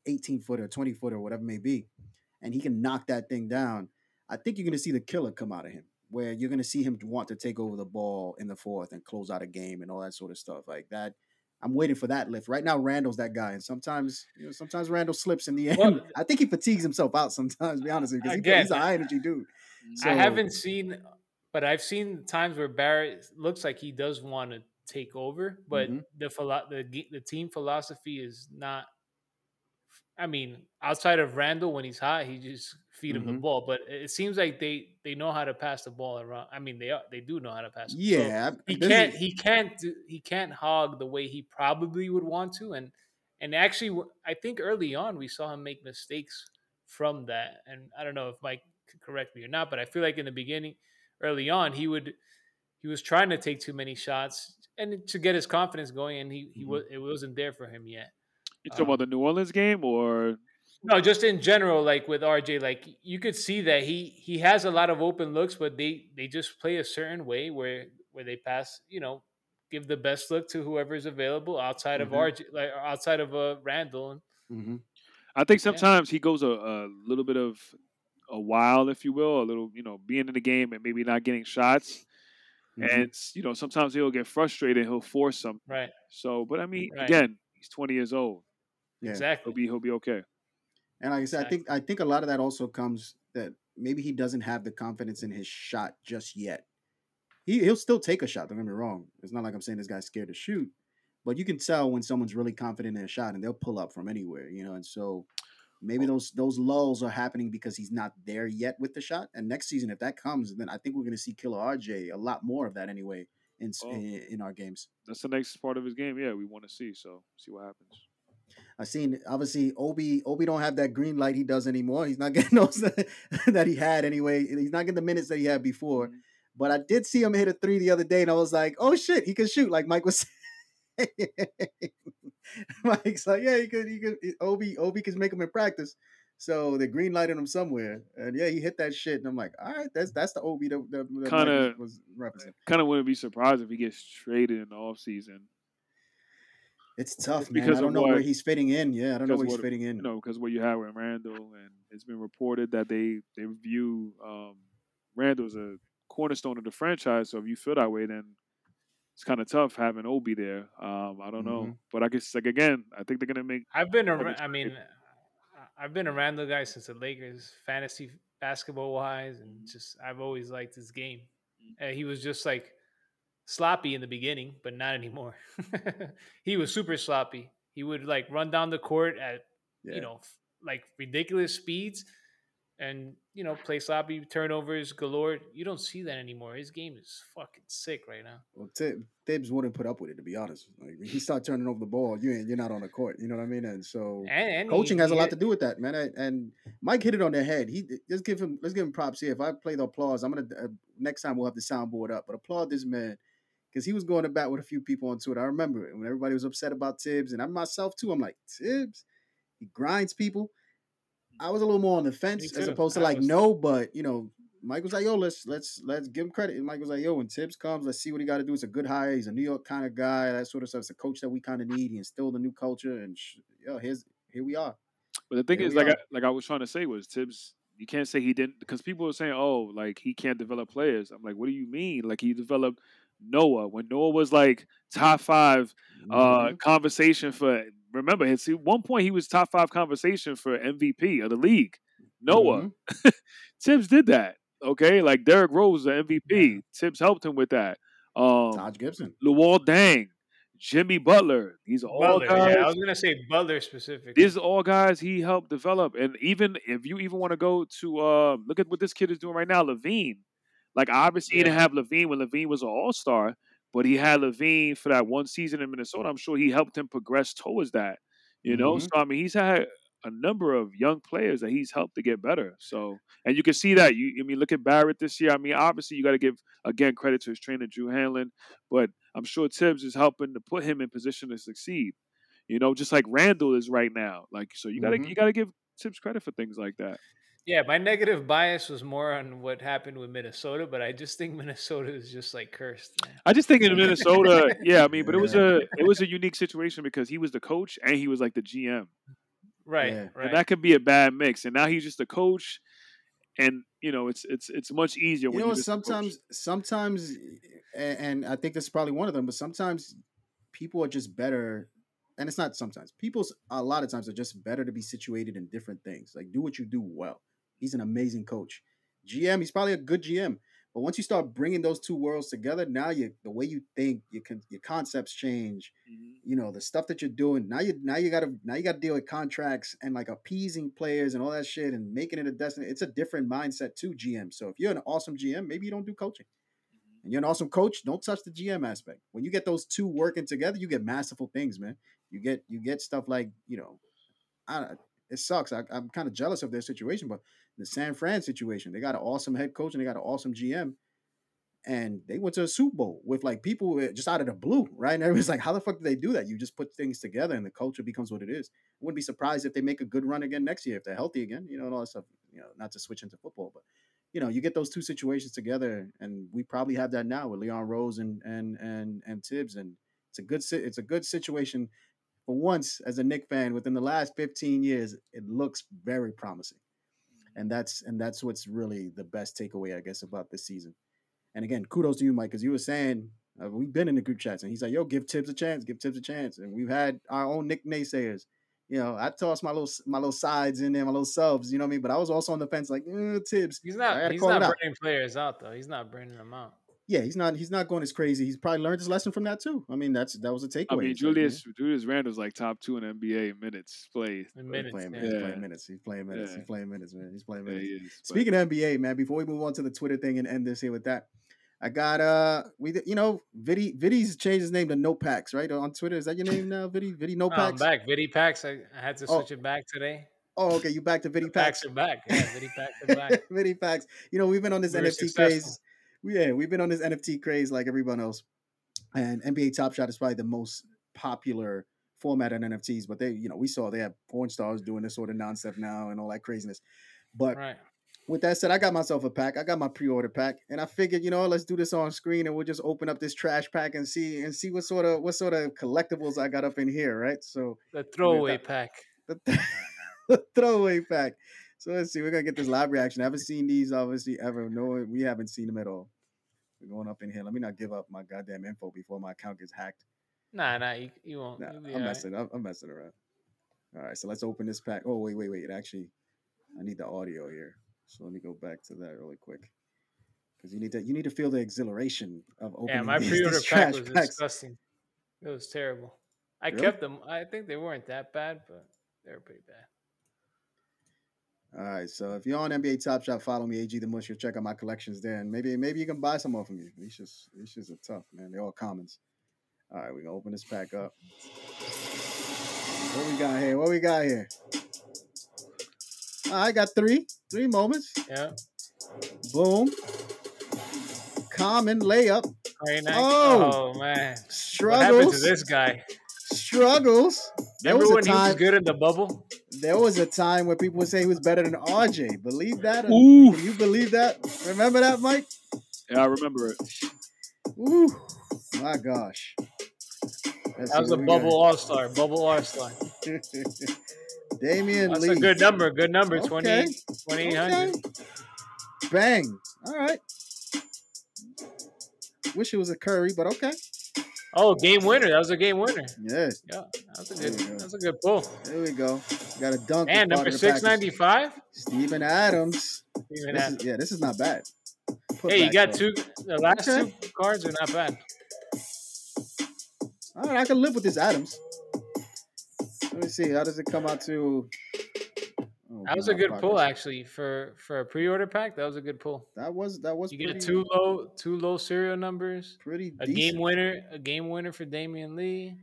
eighteen footer, twenty footer, whatever it may be, and he can knock that thing down. I think you're going to see the killer come out of him, where you're going to see him want to take over the ball in the fourth and close out a game and all that sort of stuff like that. I'm waiting for that lift. Right now, Randle's that guy, and sometimes, you know, sometimes Randle slips in the end. Well, I think he fatigues himself out sometimes. To be honest, because he, he's a high energy dude. So, I haven't seen, but I've seen times where Barrett looks like he does want to take over, but Mhm. the the the team philosophy is not. I mean, outside of Randle, when he's hot, he just feed him the Mhm. ball. But it seems like they they know how to pass the ball around. I mean, they are they do know how to pass. So Yeah, he can't he can't do, he can't hog the way he probably would want to and and actually I think early on we saw him make mistakes from that and i don't know if mike could correct me or not but i feel like in the beginning early on he would he was trying to take too many shots and to get his confidence going and he he Mhm. was it wasn't there for him yet you talking about the New Orleans game or no, just in general, like with RJ, like you could see that he he has a lot of open looks, but they they just play a certain way where where they pass, you know, give the best look to whoever's available outside of Mhm. RJ, like outside of uh, Randle. And Mhm. I think Yeah. sometimes he goes a, a little bit of a while, if you will, a little, you know, being in the game and maybe not getting shots. Mhm. And, you know, sometimes he'll get frustrated he'll force something. right, So, but I mean, Right. again, he's 20 years old. Yeah. He'll be, he'll be okay. And like I said, I think I think a lot of that also comes that maybe he doesn't have the confidence in his shot just yet. He he'll still take a shot. Don't get me wrong. It's not like I'm saying this guy's scared to shoot, but you can tell when someone's really confident in a shot and they'll pull up from anywhere, you know. And so maybe oh. those those lulls are happening because he's not there yet with the shot. And next season, if that comes, then I think we're going to see Killer RJ a lot more of that anyway in Oh. in, in our games. That's the next part of his game. Yeah, we want to see. So, see what happens. I seen obviously Obi Obi don't have that green light he does anymore. He's not getting those that he had anyway. He's not getting the minutes that he had before. Mhm. But I did see him hit a three the other day, and I was like, "Oh shit, he can shoot!" Like Mike was. Mike's like, "Yeah, he could. He could. Obi Obi can make him in practice." So they green lighted him somewhere, and yeah, he hit that shit. And I'm like, "All right, that's that's the Obi that, that, Kinda- was, was representing." Kind of wouldn't be surprised if he gets traded in the offseason. It's tough, man. because I don't know where he's fitting in. Yeah, I don't know because where he's what- fitting in. You know, because what you have with Randle, and it's been reported that they they view um, Randle as a cornerstone of the franchise. So if you feel that way, then it's kind of tough having Obi there. Um, I don't know, Mhm. but I guess like again, I think they're gonna make. I've been Have around. I mean. I- I've been a Randle guy since the Lakers, fantasy basketball wise, and just I've always liked his game. Mm. Uh, he was just like sloppy in the beginning, but not anymore. he was super sloppy. He would like run down the court at Yeah. you know like ridiculous speeds, and you know play sloppy turnovers galore. You don't see that anymore. His game is fucking sick right now. Well, Tib, Thibs wouldn't put up with it to be honest. Like when he start turning over the ball, you ain't you're not on the court. You know what I mean? And so And, and coaching he- has a lot to do with that, man. And- And Mike hit it on the head. He let's give him let's give him props here. If I play the applause, I'm gonna uh, next time we'll have the soundboard up. But applaud this man because he was going to bat with a few people on Twitter. I remember it when everybody was upset about Thibs, and I myself too. I'm like Thibs, he grinds people. I was a little more on the fence as opposed to I like was- no, but you know. Mike was like, "Yo, let's let's let's give him credit." And Mike was like, "Yo, when Thibs comes, let's see what he got to do. It's a good hire. He's a New York kind of guy. That sort of stuff. It's a coach that we kind of need. He instilled a new culture, and sh- yo, here's here we are. But the thing Here is, like are. I, like I was trying to say was Thibs. You can't say he didn't because people are saying, "Oh, like he can't develop players." I'm like, what do you mean? Like he developed Noah when Noah was like top five uh Mhm. conversation for. Remember, at one point he was top five conversation for MVP of the league. Noah Mhm. Thibs did that. Okay, like Derrick Rose, the MVP. Thibs helped him with that. Um, Taj Gibson. Luol Deng, Jimmy Butler. These are all Butler. guys. Yeah, I was gonna say Butler specifically. These are all guys he helped develop. And even if you even want to go to uh, look at what this kid is doing right now, LaVine. Like obviously he didn't have LaVine when LaVine was an all star, but he had LaVine for that one season in Minnesota. I'm sure he helped him progress towards that. You know, Mhm. so I mean he's had a number of young players that he's helped to get better. So and you can see that. You I mean look at Barrett this year. I mean, obviously you got to give again credit to his trainer Drew Hanlen, but I'm sure Thibs is helping to put him in position to succeed. You know, just like Randle is right now. Like so you gotta Mhm. you gotta give Thibs credit for things like that. Yeah, my negative bias was more on what happened with Minnesota, but I just think Minnesota is just like cursed. Man. I just think in Minnesota, yeah, I mean, but it was a it was a unique situation because he was the coach and he was like the GM. Right, Yeah. right. And that could be a bad mix. And now he's just a coach and you know, it's it's it's much easier You when know, you just a coach. sometimes, sometimes, and, and I think this is probably one of them. But sometimes people are just better, and it's not sometimes. People's a lot of times are just better to be situated in different things. Like do what you do well. He's an amazing coach. GM, he's probably a good GM. But once you start bringing those two worlds together, now you the way you think, your your concepts change. Mhm. you know the stuff that you're doing now you now you gotta now you gotta deal with contracts and like appeasing players and all that shit and making it a destiny it's a different mindset to gm so if you're an awesome gm maybe you don't do coaching and you're an awesome coach don't touch the gm aspect when you get those two working together you get masterful things man you get you get stuff like you know I, it sucks I, i'm kind of jealous of their situation but the san fran situation they got an awesome head coach and they got an awesome gm and they went to a Super Bowl with like people just out of the blue, right? And everybody's like, how the fuck did they do that? You just put things together and the culture becomes what it is. I wouldn't be surprised if they make a good run again next year if they're healthy again, you know, and all that stuff. You know, not to switch into football, but you know, you get those two situations together, and we probably have that now with Leon Rose and and and and Thibs, and it's a good it's a good situation for once as a Knick fan. Within the last fifteen years, it looks very promising, and that's and that's what's really the best takeaway, I guess, about this season. And again, kudos to you, Mike, because you were saying uh, we've been in the group chats, and he's like, "Yo, give Thibs a chance, give Thibs a chance." And we've had our own Knick naysayers. You know, I tossed my little my little sides in there, my little subs. You know what I mean? But I was also on the fence, like eh, Thibs. He's not. He's not bringing out. players out though. He's not bringing them out. Yeah, he's not he's not going as crazy. He's probably learned his lesson from that too. I mean, that's that was a takeaway. I mean, It's like, Julius Julius Randle's like top two in NBA in minutes played. In He's minutes. playing, yeah. he's playing minutes. He's playing minutes. Yeah. He's playing minutes, man. He's playing Yeah, minutes. he is, but- Speaking of NBA, man, before we move on to the Twitter thing and end this here with that, I got uh we did- you know Viddy Viddy's changed his name to No Packs right on Twitter. Is that your name now, Viddy? Viddy No No, I'm Packs. back. Viddy packs. I, I had to Oh. switch it back today. Oh, okay, you back to Viddy Packs. packs are back. Yeah, Viddy packs are back. Viddy Packs. You know we've been on this We were NFT successful. craze. Yeah, we've been on this NFT craze like everyone else. And NBA Top Shot is probably the most popular format on NFTs. But they, you know, we saw they have porn stars doing this sort of nonsense now and all that craziness. But Right. with that said, I got myself a pack. I got my pre-order pack, and I figured, you know, let's do this on screen, and we'll just open up this trash pack and see and see what sort of what sort of collectibles I got up in here, right? So The throwaway pack. the, the throwaway pack. So let's see. We're gonna get this live reaction. I haven't seen these obviously ever. No, we haven't seen them at all. We're going up in here. Let me not give up my goddamn info before my account gets hacked. Nah, nah. You, you won't. Nah, I'm right. messing. I'm, I'm messing around. All right, so let's open this pack. Oh wait, wait, wait. Actually, I need the audio here. So let me go back to that really quick. Because you need to you need to feel the exhilaration of opening. Yeah, my these, pre-order these pack trash was packs. disgusting. It was terrible. I Really? kept them. I think they weren't that bad, but they were pretty bad. All right, so if you're on NBA Top Shot, follow me, AG the Mush. You'll check out my collections there, and maybe maybe you can buy some off of me. These just these just are tough, man. They're all commons. All right, we're gonna open this pack up. What we got here? What we got here? I got three, three moments. Yeah. Boom. Common layup. Nice. Oh! Oh, man. What happened to this guy? Struggles. Remember when he was good in the bubble? There was a time where people would say he was better than RJ. Believe that? Ooh. Can you believe that? Remember that, Mike? Yeah, I remember it. Ooh, my gosh. Let's That was a bubble all star. Bubble all star. got. Damion That's Lee. a good number. Good number. Okay. 20, 2800. Okay. Bang. All right. Wish it was a Curry, but okay. Oh, game winner. That was a game winner. Yeah, Yeah, that's a good. That's a good pull. there we go. Got a dunk. And number six ninety five? the six package. ninety five. Steven Adams. Even This that. is, yeah, this is not bad. Put Hey, you got though. two. The last Okay. two cards are not bad. All right, I can live with this Adams. Let me see. How does it come out to? Oh, That was a good pull, actually, for for a pre-order pack. That was a good pull. That was that was You get two low, two low serial numbers. pretty A decent. game winner, a game winner for Damion Lee.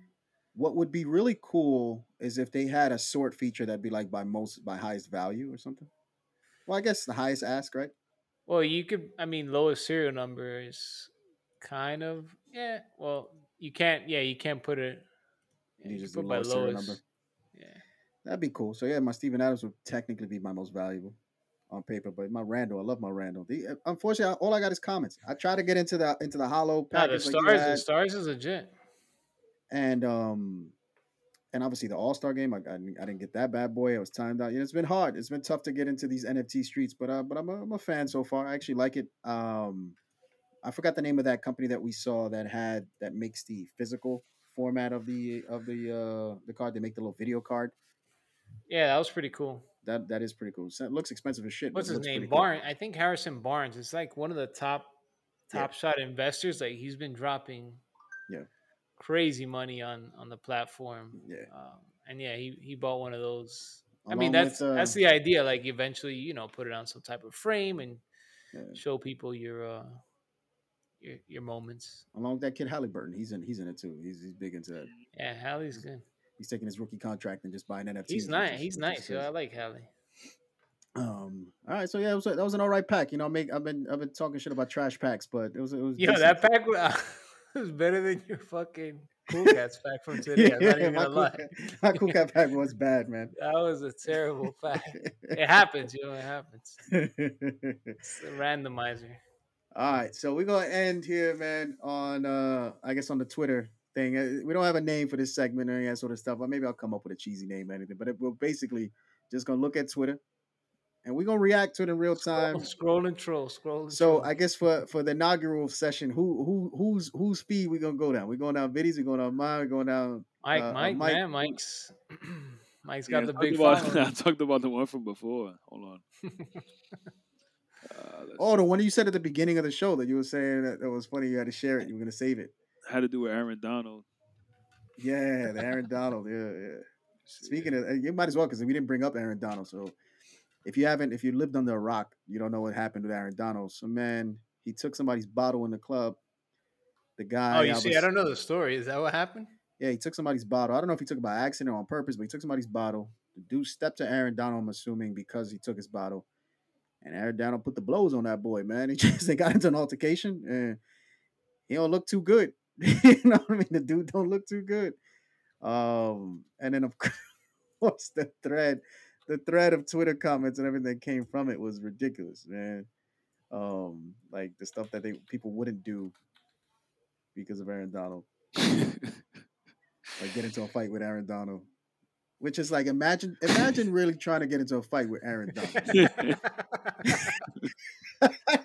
What would be really cool is if they had a sort feature that'd be like by most by highest value or something. Well, I guess the highest ask, right? Well, you could. I mean, lowest serial number is kind of yeah. Well, you can't. Yeah, you can't put it. You You, just put by lowest. number. Yeah. That'd be cool. So yeah, my Steven Adams would technically be my most valuable on paper, but my Randle, I love my Randle. The, uh, unfortunately, all I got is commons. I try to get into the into the hollow the package like you stars. had, the stars is legit. and um, and obviously the All Star game. I, I didn't- I didn't get that bad boy. I was timed out. You know, it's been hard. It's been tough to get into these NFT streets, but uh, but I'm a, I'm a fan so far. I actually like it. Um, I forgot the name of that company that we saw that had that makes the physical format of the of the uh the card. They make the little video card. Yeah, that was pretty cool. That that is pretty cool. It looks expensive as shit. What's his name? pretty cool. Barnes. I think Harrison Barnes. It's like one of the top Yeah. top shot investors. Like he's been dropping Yeah. crazy money on on the platform. Yeah. Um, and yeah, he he bought one of those. I mean, that's with, uh, that's the idea. Like eventually, you know, put it on some type of frame and Yeah. show people your uh your your moments. along with that kid Halliburton. He's in he's in it too. He's he's big into that. Yeah, Hallie's good. He's taking his rookie contract and just buying NFTs. He's nice. He's nice. Yo, I like Hallie. Um. All right. So yeah, it was that was an all right pack. You know, I make I've been I've been talking shit about trash packs, but it was it was. Yo, decent. that pack wa- was better than your fucking Cool Cats pack from today. I'm not even my gonna cool, my cool cat pack was bad, man. That was a terrible pack. It happens, you know, it happens. It's a randomizer. All right, so we're gonna end here, man. On uh, I guess on the Twitter thing. Uh, We don't have a name for this segment or any of that sort of stuff. But maybe I'll come up with a cheesy name or anything. But it, we're basically just gonna look at Twitter, and we're gonna react to it in real time. Scroll, scroll and troll, scroll and So troll. I guess for for the inaugural session, who who who's whose speed we gonna go down? We going down Viddy's, we going down mine, we going down. Mike, uh, uh, Mike, Mike- man, Mike's Mike's Yeah, got the big about, following. I talked about the one from before. Hold on. Uh, Oh, the one you said at the beginning of the show that you were saying that, that was funny. You had to share it. You were gonna save it. Had to do with Aaron Donald. Yeah, the Aaron Donald. Yeah, yeah. Speaking of, uh, you might as well because we didn't bring up Aaron Donald. So if you haven't, if you lived under a rock, you don't know what happened with Aaron Donald. So man, he took somebody's bottle in the club. The guy. Oh, you I see, was- I don't know the story. Is that what happened? Yeah, he took somebody's bottle. I don't know if he took it by accident or on purpose, but he took somebody's bottle. The dude stepped to Aaron Donald, I'm assuming, because he took his bottle. And Aaron Donald put the blows on that boy, man. He just they got into an altercation and he don't look too good. you know what I mean? The dude don't look too good. Um, and then of course the thread, the thread of Twitter comments and everything that came from it was ridiculous, man. Um, like the stuff that they people wouldn't do because of Aaron Donald like get into a fight with Aaron Donald. Which is like imagine imagine really trying to get into a fight with Aaron Donald.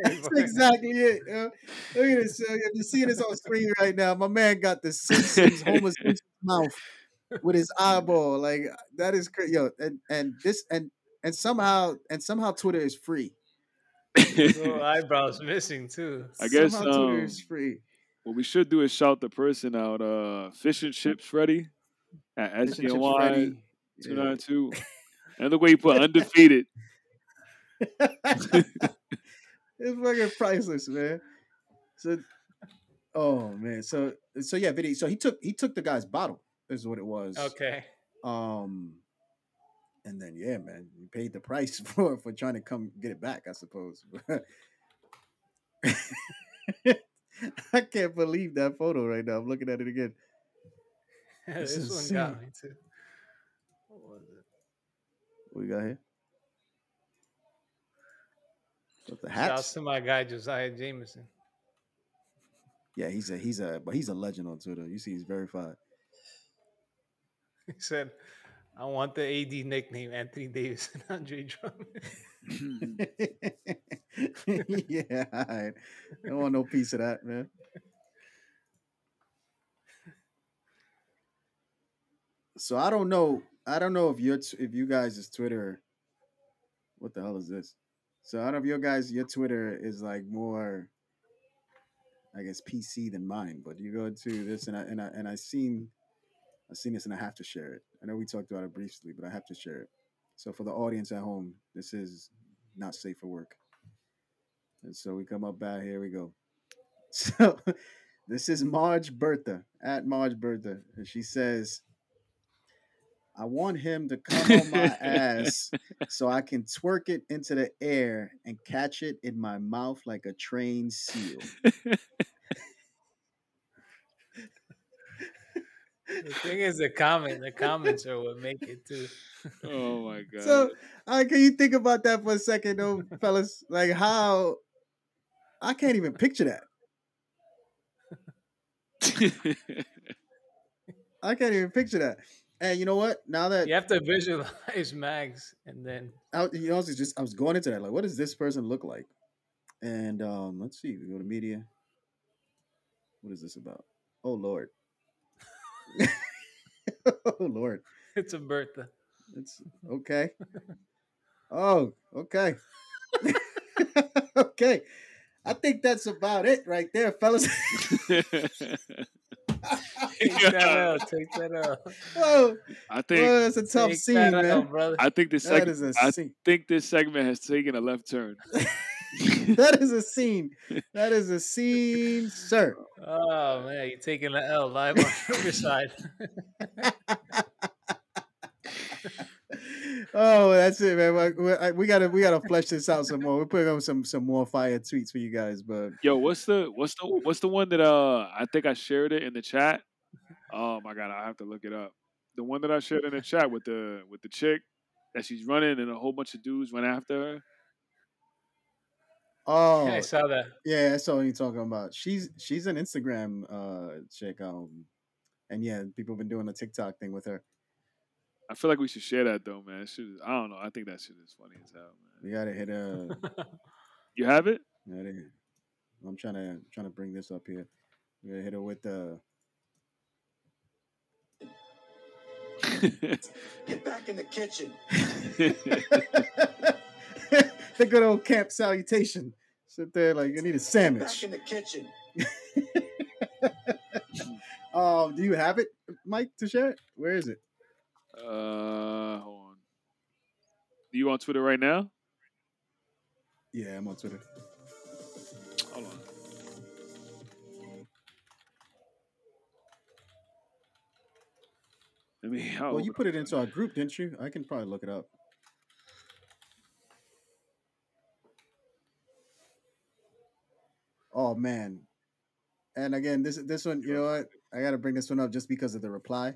That's exactly it. yo. Look at this. uh, If you're seeing this on screen right now, my man got the Simpsons Homer Simpson's mouth with his eyeball. Like that is crazy. Yo, and, and this and and somehow and somehow Twitter is free. Little eyebrows missing too. I guess, somehow Twitter is um, free. what we should do is shout the person out. Uh, Fish and Chips Freddy at Fish and Chips SGNY Freddy. two Yeah. nine two. And the way you put undefeated. It's fucking priceless, man. So, oh man, so so yeah, video. So he took he took the guy's bottle. Is what it was. Okay. Um, and then yeah, man, you paid the price for for trying to come get it back, I suppose. I can't believe that photo right now. I'm looking at it again. this This one got me too. What was it? What we got here? With the Shouts hats. to my guy Josiah Jameson. Yeah, he's a he's a but he's a legend on Twitter. You see, he's verified. He said, "I want the AD nickname Anthony Davis and Andre Drummond." yeah, right. I don't want no piece of that, man. So I don't know. I don't know if your if you guys' is Twitter. What the hell is this? So know if your guys your Twitter is like more. I guess PC than mine, but you go to this and I and I and I seen, I seen this and I have to share it. I know we talked about it briefly, but I have to share it. So for the audience at home, this is not safe for work. And so we come up back. Here we go. So this is Marge Bertha at Marge Bertha, and she says, "I want him to come on my ass so I can twerk it into the air and catch it in my mouth like a trained seal." the thing is, the comment, the comments are what make it too. oh my god. So, uh, can you think about that for a second, though, fellas? Like how I can't even picture that. I can't even picture that. And you know what? Now that You have to visualize Mags, and then I, you know, I was just I was going into that. Like, what does this person look like? And um, let's see. We go to media. What is this about? Oh Lord. oh Lord. it's a Bertha. It's okay. Oh, okay. okay. I think that's about it right there, fellas. Take that out. Take that out. oh, I think well, that's a tough scene, man. out, brother. I think this That segment is scene. think this segment has taken a left turn. that is a scene. That is a scene, sir. Oh man, you're taking the L live on Riverside. oh, that's it, man. We- we- I- We gotta we gotta flesh this out some more. We're putting up some some more fire tweets for you guys, but Yo, what's the what's the what's the one that uh I think I shared it in the chat? Oh my god, I have to look it up. The one that I shared in the chat with the with the chick that she's running and a whole bunch of dudes went after her. oh I saw that. yeah, that's all you're talking about. She's she's an Instagram uh chick, um, and yeah, people have been doing a TikTok thing with her. I feel like we should share that though, man. It should, I don't know. I think that shit is funny as hell, man. We gotta hit a. You have it? Yeah, they, I'm trying to trying to bring this up here. We're gonna hit it with the Get back in the kitchen. the good old camp salutation. Sit there like you need a sandwich. Back sandwich. in the kitchen. Um, do you have it, Mike, to share it? Where is it? Uh, hold on. You on Twitter right now? Yeah, I'm on Twitter. Hold on. Let me. I'll Well, you put it into our group, didn't you? I can probably look it up. Oh man. And again, this this one, you know what? I got to bring this one up just because of the reply,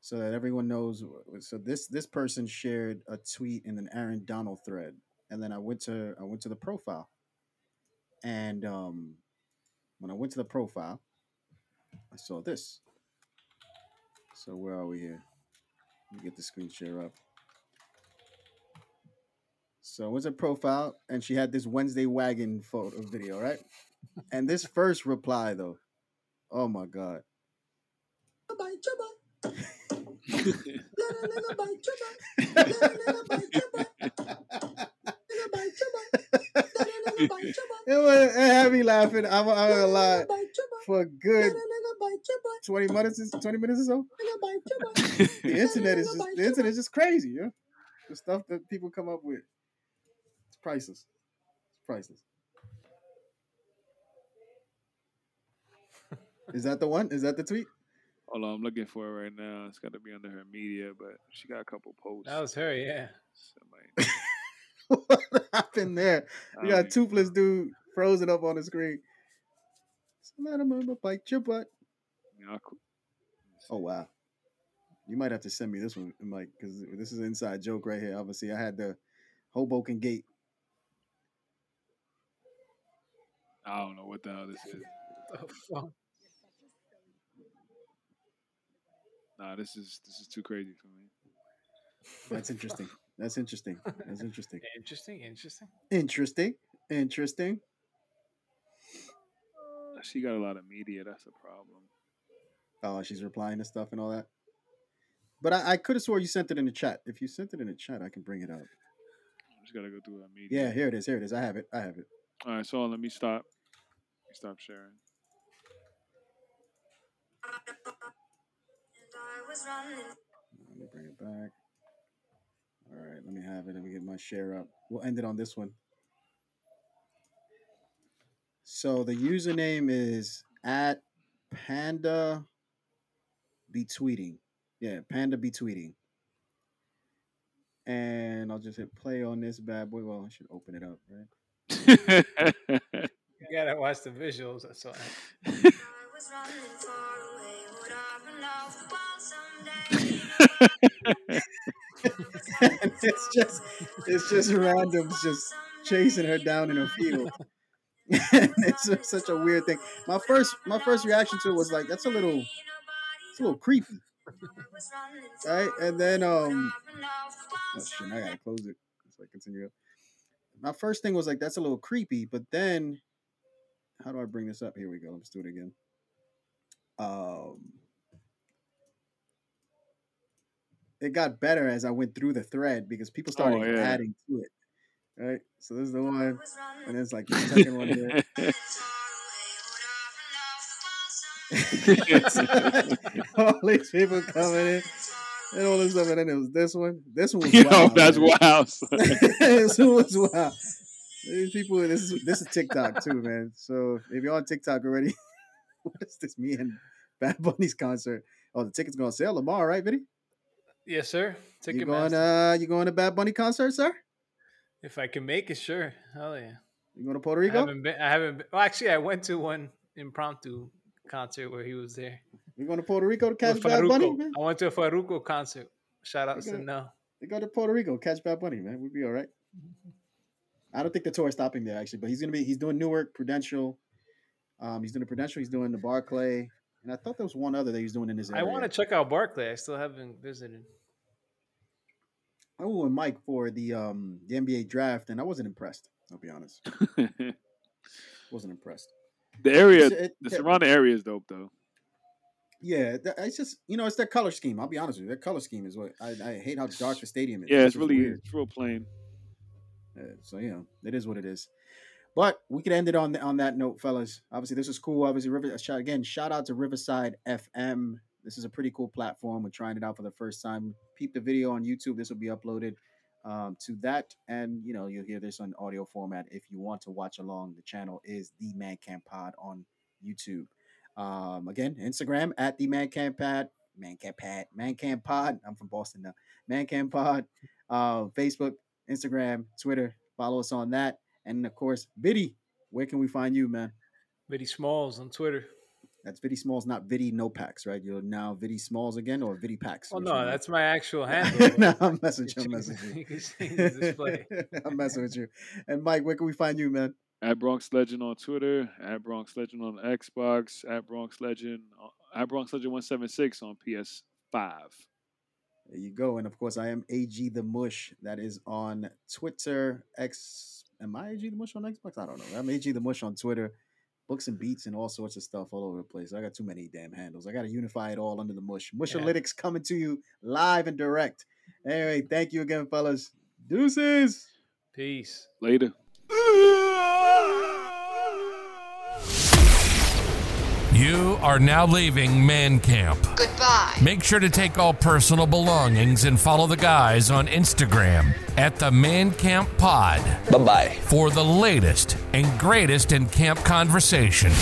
so that everyone knows. So this this person shared a tweet in an Aaron Donald thread, and then I went to I went to the profile, and um, when I went to the profile, I saw this. So where are we here? Let me get the screen share up. So it was a profile, and she had this Wednesday wagon photo video, right? And this first reply though, oh my god. Bite your It, was, it had me laughing. I'm, I'm gonna lie for good. 20 minutes, 20 minutes or so. The internet is just the internet is just crazy, yeah. The stuff that people come up with, it's priceless. It's priceless. Is that the one? Is that the tweet? Hold on, I'm looking for it right now. It's got to be under her media, but she got a couple posts. That was her, yeah. Somebody- what happened there? I You got even- toothless dude frozen up on the screen. Let him bite your butt. Yeah, I'll Oh wow. You might have to send me this one, Mike, because this is an inside joke right here. Obviously, I had the Hoboken Gate. I don't know what the hell this is. The fuck? Nah, this is this is too crazy for me. That's interesting. That's interesting. That's interesting. Interesting, interesting. Interesting. Interesting. Uh, she got a lot of media. That's a problem. Oh, she's replying to stuff and all that. But I, I could have swore you sent it in the chat. If you sent it in the chat, I can bring it up. I just gotta go through her media. Yeah, here it is. Here it is. I have it. I have it. All right, so let me stop. Let me stop sharing. Let me bring it back. All right, let me have it. Let me get my share up. We'll end it on this one. So the username is at panda be tweeting. Yeah, panda be tweeting. And I'll just hit play on this bad boy. Well, I should open it up, right? You gotta watch the visuals. That's why. it's just it's just randoms just chasing her down in a field. it's such a weird thing. My first my first reaction to it was like, that's a little it's a little creepy. Right? And then um oh shit, I gotta close it. So I continue. My first thing was like, that's a little creepy, but then how do I bring this up? Here we go. Let's do it again. Um it got better as I went through the thread because people started Oh, yeah. adding to it. Right? So this is the one, and it's like the second one here. all these people coming in and all this stuff, and then it was this one. This one was Yo, wild. that's man. wild. this one was wild. These people, this is this is TikTok too, man. So if you're on TikTok already, what is this? Me and Bad Bunny's concert. Oh, the ticket's going on sale tomorrow, right, Viddy? Yes, sir. Ticket You going? Uh, you going to Bad Bunny concert, sir? If I can make it, sure. Hell yeah. You going to Puerto I Rico? haven't been. I haven't. Been, well, actually, I went to one impromptu concert where he was there. You going to Puerto Rico to catch Bad Bunny? Man? I went to a Farruko concert. Shout out to No. You go to Puerto Rico, catch Bad Bunny, man. We'll be all right. I don't think the tour is stopping there actually, but he's gonna be he's doing Newark, Prudential. Um, he's doing the Prudential. He's doing the Barclay, and I thought there was one other that he's doing in his I want to check out Barclay. I still haven't visited. I went with Mike for the um the NBA draft, and I wasn't impressed. I'll be honest, wasn't impressed. the area, It's- it- the surrounding area is dope though. Yeah, it's just you know it's their color scheme. I'll be honest with you, their color scheme is what I, I hate how dark the stadium is. Yeah, it's just really weird. it's real plain. Yeah, so you know, it is what it is. But we could end it on on that note, fellas. Obviously, this is cool. Obviously, River shout, again, shout out to Riverside FM. This is a pretty cool platform. We're trying it out for the first time. Peep the video on YouTube. This will be uploaded um, to that, and you know you'll hear this on audio format if you want to watch along. The channel is the Man Camp Pod on YouTube. Um, again, Instagram at the Man Camp Pod. Man Camp Pod. Man Camp Pod. I'm from Boston now. Man Camp Pod. Uh, Facebook, Instagram, Twitter. Follow us on that. And of course, Viddy, where can we find you, man? Viddy Smalls on Twitter. That's Viddy Smalls, not Viddy No Packs, right? You're now Viddy Smalls again or Viddy Packs? Oh no, one? that's my actual handle. no, I'm messing with you. I'm You messing with you. change the display. I'm messing with you. And Mike, where can we find you, man? At Bronx Legend on Twitter, at Bronx Legend on Xbox, at Bronx Legend, uh, at Bronx Legend one seven six on PS five. There you go. And of course, I am AG the Mush. That is on Twitter. X. Am I AG the Mush on Xbox? I don't know. I'm AG the Mush on Twitter. Books and beats and all sorts of stuff all over the place. I got too many damn handles. I got to unify it all under the Mush. Mushalytics coming to you live and direct. Anyway, thank you again, fellas. Deuces. Peace. Later. You are now leaving Man Camp. Goodbye. Make sure to take all personal belongings and follow the guys on Instagram at the Man Camp Pod Bye bye. for the latest and greatest in camp conversation.